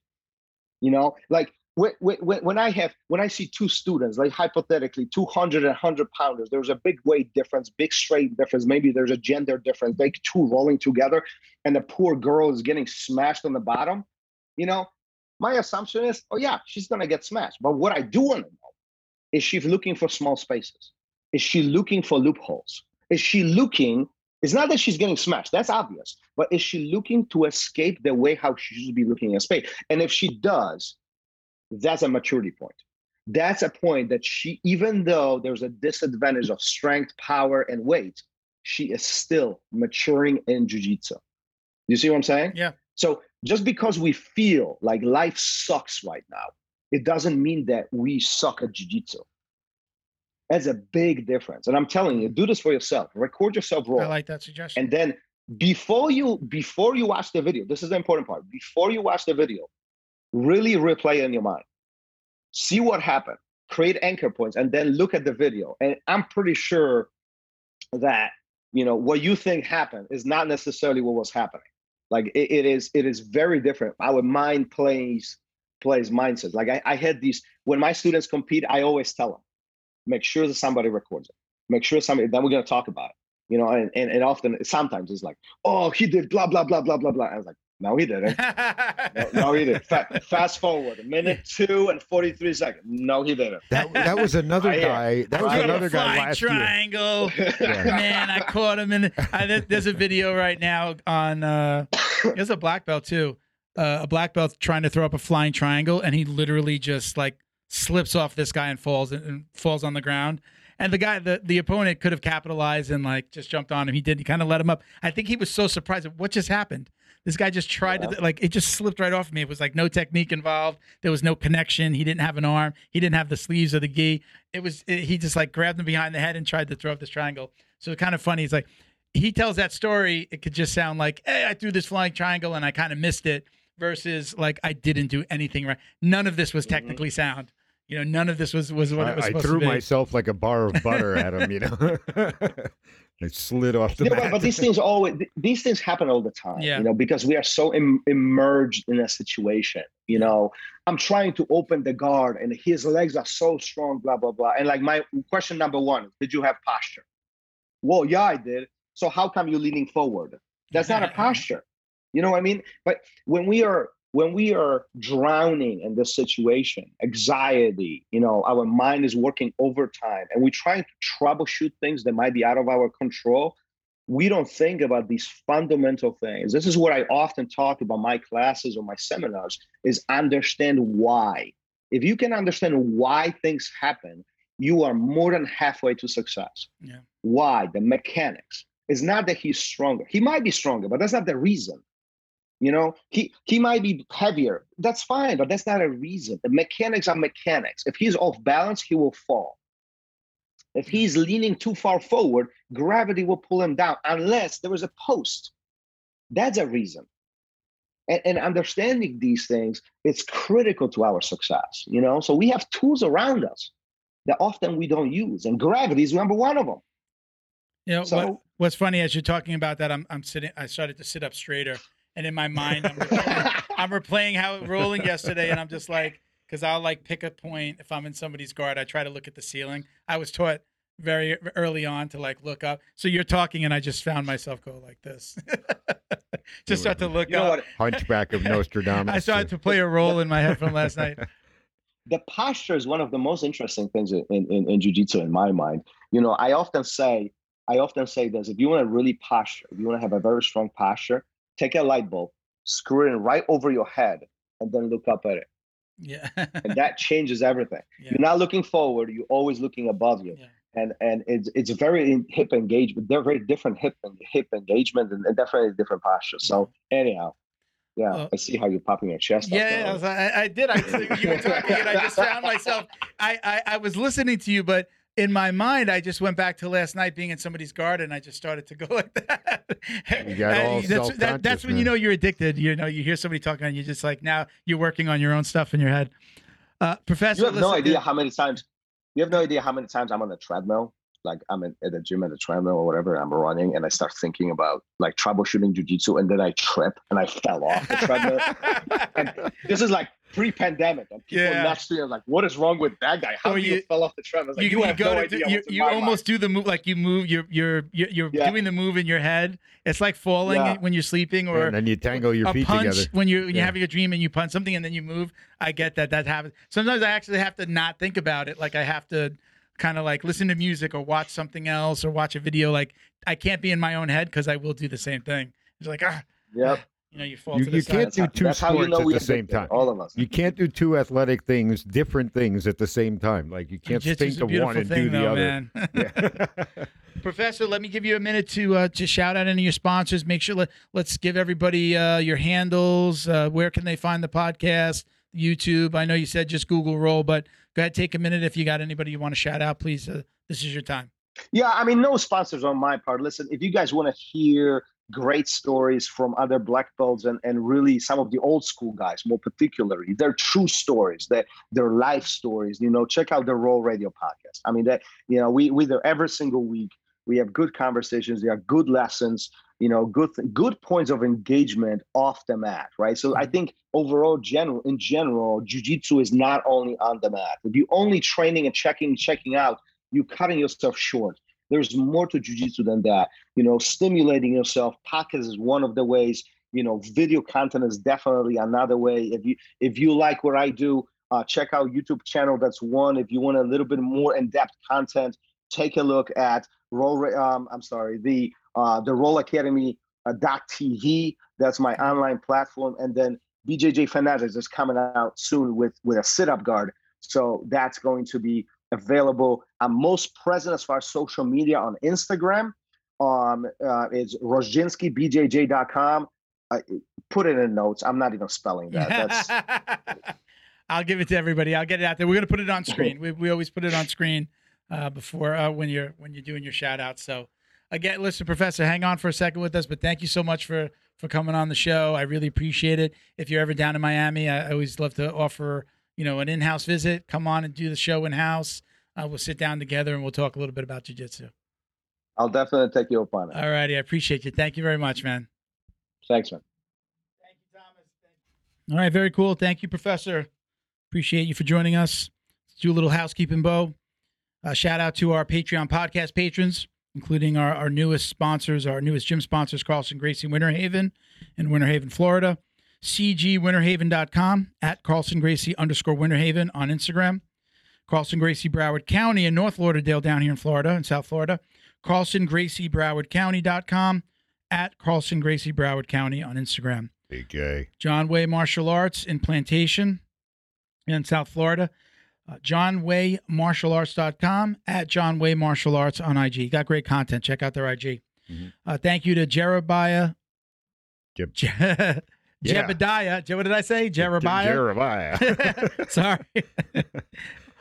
You know, like when, when, when I have when I see two students, like hypothetically 200 and 100 pounders, there's a big weight difference, big straight difference. Maybe there's a gender difference. Like two rolling together, and the poor girl is getting smashed on the bottom. You know, my assumption is, oh yeah, she's gonna get smashed. But what I do want to know is she's looking for small spaces? Is she looking for loopholes? Is she looking? It's not that she's getting smashed. That's obvious. But is she looking to escape the way how she should be looking at space? And if she does, that's a maturity point. That's a point that she, even though there's a disadvantage of strength, power, and weight, she is still maturing in jujitsu. You see what I'm saying? Yeah. So just because we feel like life sucks right now, it doesn't mean that we suck at jiu-jitsu. That's a big difference. And I'm telling you, do this for yourself. Record yourself roll. I like that suggestion. And then before you before you watch the video, this is the important part. Before you watch the video, really replay in your mind. See what happened. Create anchor points and then look at the video. And I'm pretty sure that you know what you think happened is not necessarily what was happening. Like it, it is, it is very different. Our mind plays plays mindsets. Like I, I had these when my students compete, I always tell them, make sure that somebody records it. Make sure somebody. Then we're gonna talk about it. You know, and and, and often sometimes it's like, oh, he did blah blah blah blah blah blah. I was like, no, he didn't. No, no he didn't. Fa- fast forward, a minute two and forty three seconds. No, he didn't. That that was another Right here. guy. That was Right here. another guy Flying last year. triangle. Yeah. Man, I caught him in. The, I, there- there's a video right now on. Uh, there's a black belt too. Uh, a black belt trying to throw up a flying triangle, and he literally just like slips off this guy and falls and falls on the ground. And the guy, the, the opponent could have capitalized and like just jumped on him. He did. He kind of let him up. I think he was so surprised at what just happened. This guy just tried to like it just slipped right off of me. It was like no technique involved. There was no connection. He didn't have an arm. He didn't have the sleeves of the gi. It was it, he just like grabbed him behind the head and tried to throw up this triangle. So it's kind of funny. He's like he tells that story. It could just sound like, "Hey, I threw this flying triangle and I kind of missed it," versus like I didn't do anything right. None of this was mm-hmm. technically sound. You know, none of this was was what it was I, I threw to be. myself like a bar of butter at him. You know, it slid off the Yeah, mat. but, but these things always these things happen all the time Yeah. you know because we are so Im- immersed in a situation you know i'm trying to open the guard and his legs are so strong blah blah blah and like my question number one did you have posture well yeah i did so how come you're leaning forward that's not a posture you know what i mean but when we are when we are drowning in this situation anxiety you know our mind is working overtime and we're trying to troubleshoot things that might be out of our control we don't think about these fundamental things. This is what i often talk about my classes or my seminars is understand why. If you can understand why things happen you are more than halfway to success. Yeah. why? The mechanics. It's not that he's stronger. He might be stronger but that's not the reason you know he he might be heavier. That's fine but that's not a reason. The mechanics are mechanics. If he's off balance he will fall. If he's leaning too far forward gravity will pull him down unless there is a post. That's a reason. And, and understanding these things it's critical to our success you know? So we have tools around us that often we don't use and gravity is number one of them. You know, what, So- what's funny as you're talking about that, I'm I'm sitting. I started to sit up straighter, and in my mind, I'm replaying, I'm replaying how it rolling yesterday, and I'm just like, because I'll like pick a point if I'm in somebody's guard. I try to look at the ceiling. I was taught very early on to like look up. So you're talking, and I just found myself go like this, just start to look you up. what Hunchback of Nostradamus. I started to play a role in my head from last night. the posture is one of the most interesting things in, in, in jiu-jitsu in my mind you know i often say i often say this if you want to really posture if you want to have a very strong posture take a light bulb screw it in right over your head and then look up at it Yeah. and that changes everything Yeah. you're not looking forward you're always looking above you Yeah. and and it's it's very in- hip engagement they're very different hip and hip engagement and, and definitely different posture so anyhow yeah Well- i see how you're popping your chest Yeah, now. I, was, I, I did. I you were talking, and I just found myself. I, I I was listening to you, but in my mind, I just went back to last night being in somebody's garden. I just started to go like that. You got all that's, that, that's when you know you're addicted. You know, you hear somebody talking, and you're just like, now you're working on your own stuff in your head. Uh, Professor, You have no idea how many times. You have no idea how many times I'm on the treadmill. Like I'm in, at the gym at the treadmill or whatever. I'm running and I start thinking about like troubleshooting jujitsu, and then I trip and I fell off the treadmill. and this is like pre-pandemic, and people Yeah. next to you are like, "What is wrong with that guy? How Or do you, you- fell off the treadmill?" Like, you, you, have go no to idea. you, you my almost do the move like you move you're you're you're, you're Yeah. doing the move in your head it's like falling Yeah. when you're sleeping or and then you tangle your a feet punch together. when you when you Yeah. have your dream and you punch something and then you move. I get that that happens. Sometimes I actually have to not think about it. Like I have to kind of like listen to music or watch something else or watch a video. Like I can't be in my own head because I will do the same thing. It's like ah, mind. Yep. you know, you fall You- to the you side. can't do two that's how you sports know at the same time. All of us. You can't do two athletic things, different things at the same time. Like you can't Jiu-jitsu's think of beautiful one and thing, do the though, other. man. Yeah. Professor, let me give you a minute to uh, to shout out any of your sponsors. Make sure let, let's give everybody uh, your handles. Uh, where can they find the podcast? YouTube. I know you said just Google Roll, but go ahead, take a minute if you got anybody you want to shout out. Please, uh, this is your time. Yeah, I mean, no sponsors on my part. Listen, if you guys want to hear great stories from other black belts and, and really some of the old school guys, more particularly, they're true stories, that they're life stories, you know, check out the Roll Radio podcast. I mean, that, you know, we, we there every single week. We have good conversations. There are good lessons, you know, good good points of engagement off the mat, right? So I think overall, general in general, jujitsu is not only on the mat. If you only training and checking checking out you're cutting yourself short. There's more to jujitsu than that. You know, stimulating yourself. Podcast is one of the ways. You know, video content is definitely another way. If you if you like what I do, uh, check out YouTube channel. That's one. If you want a little bit more in depth content, take a look at Roll. Um, I'm sorry, the uh, the Roll Academy uh, .tv. That's my online platform, and then BJJ Fanatics is coming out soon with with a sit up guard. So that's going to be available. I'm most present as far as social media on Instagram. Um, uh, it's rozhinskybjj.com. I put it in notes. I'm not even spelling that. That's I'll give it to everybody. I'll get it out there. We're gonna put it on screen. We, we always put it on screen uh, before uh, when you're when you're doing your shout out. So again, listen, Professor, hang on for a second with us. But thank you so much for for coming on the show. I really appreciate it. If you're ever down in Miami, I always love to offer you know an in-house visit. Come on and do the show in house. Uh, we'll sit down together and we'll talk a little bit about jujitsu. I'll definitely take you up on it. All righty, I appreciate you. Thank you very much, man. Thanks, man. Thank you, Thomas. All right, very cool. Thank you, Professor. Appreciate you for joining us. Let's do a little housekeeping, Bo. Uh, shout out to our Patreon podcast patrons, including our, our newest sponsors, our newest gym sponsors, Carlson Gracie Winter Haven in Winter Haven, Florida. CGWinterhaven.com at Carlson Gracie underscore Winter Haven on Instagram. Carlson Gracie Broward County in North Lauderdale down here in Florida, in South Florida. Carlson Gracie Broward County.com at Carlson Gracie Broward County on Instagram. BJ. John Way Martial Arts in Plantation in South Florida. Uh, JohnWayMartialArts.com at John Way Martial Arts on IG. Got great content. Check out their IG. Mhm. Uh, thank you to Jerebiah. Jeb- Je- Yeah. Jebediah. Je- What did I say? Jerebiah. Jeremiah. Sorry.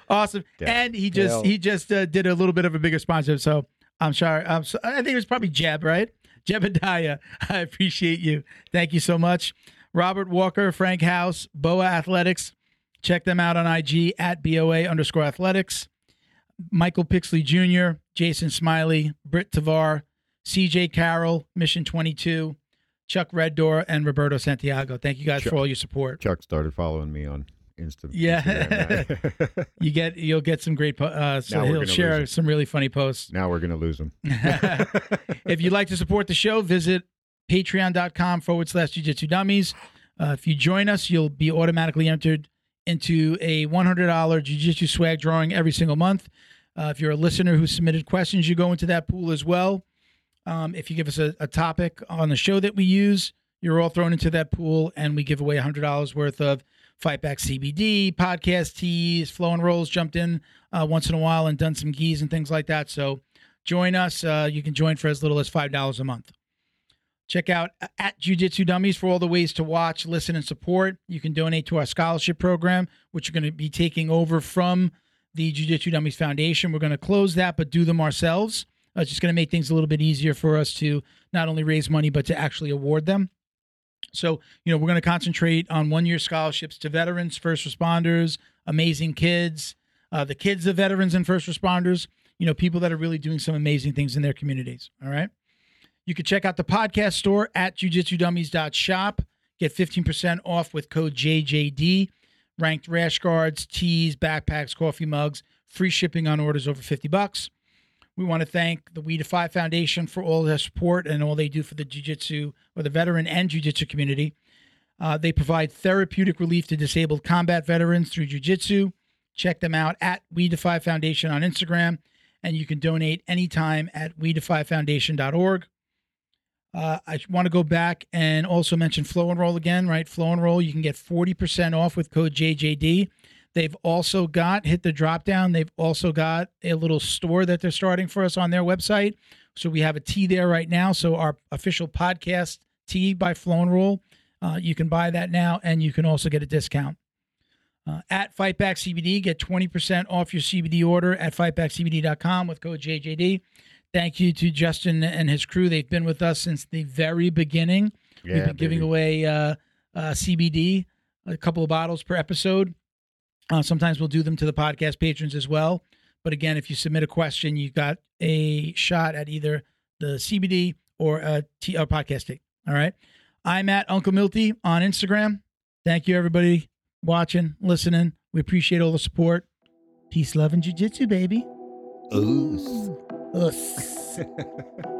awesome. And he just he just uh, did a little bit of a bigger sponsorship. So I'm sorry. I'm so, I think it was probably Jeb, right? Jebediah. I appreciate you. Thank you so much. Robert Walker, Frank House, Boa Athletics. Check them out on IG at BOA underscore athletics. Michael Pixley Jr., Jason Smiley, Britt Tavar, CJ Carroll, Mission 22, Chuck Reddoor, and Roberto Santiago. Thank you guys Chuck- for all your support. Chuck started following me on Insta. Yeah. You get you'll get some great. Po- uh, so he'll share some really funny posts. now we're gonna lose him. if you'd like to support the show, visit patreon.com forward slash jujitsu dummies. Uh, if you join us, you'll be automatically entered into a $100 jiu-jitsu swag drawing every single month. Uh, if you're a listener who submitted questions, you go into that pool as well. Um, if you give us a, a topic on the show that we use, you're all thrown into that pool, and we give away $100 worth of Fight Back CBD, podcast tees, Flow and Rolls jumped in uh, once in a while and done some gis and things like that. So join us. Uh, you can join for as little as $5 a month. Check out at Jiu Jitsu Dummies for all the ways to watch, listen, and support. You can donate to our scholarship program, which are going to be taking over from the Jiu Jitsu Dummies Foundation. We're going to close that, but do them ourselves. Uh, it's just going to make things a little bit easier for us to not only raise money, but to actually award them. So, you know, we're going to concentrate on one year scholarships to veterans, first responders, amazing kids, uh, the kids of veterans and first responders, you know, people that are really doing some amazing things in their communities. All right. You can check out the podcast store at jujitsudummies.shop. Get 15% off with code JJD. Ranked rash guards, tees, backpacks, coffee mugs, free shipping on orders over 50 bucks. We want to thank the We Defy Foundation for all their support and all they do for the jiu-jitsu or the veteran and jiu-jitsu community. Uh, they provide therapeutic relief to disabled combat veterans through jiu-jitsu. Check them out at We Defy Foundation on Instagram, and you can donate anytime at WeDefyFoundation.org. Uh, I want to go back and also mention Flow and Roll again, right? Flow and Roll, you can get 40% off with code JJD. They've also got, hit the drop down, they've also got a little store that they're starting for us on their website. So we have a tee there right now. So our official podcast tee by Flow and Roll, uh, you can buy that now and you can also get a discount. Uh, at Fightback CBD, get 20% off your CBD order at fightbackcbd.com with code JJD. Thank you to Justin and his crew. They've been with us since the very beginning. We've Yeah, been giving away uh, uh, CBD, a couple of bottles per episode. Uh, sometimes we'll do them to the podcast patrons as well. But again, if you submit a question, you've got a shot at either the CBD or a, t- a podcast tee. All right. I'm at Uncle Milty on Instagram. Thank you, everybody, watching, listening. We appreciate all the support. Peace, love, and jujitsu, baby. Ooh. Us.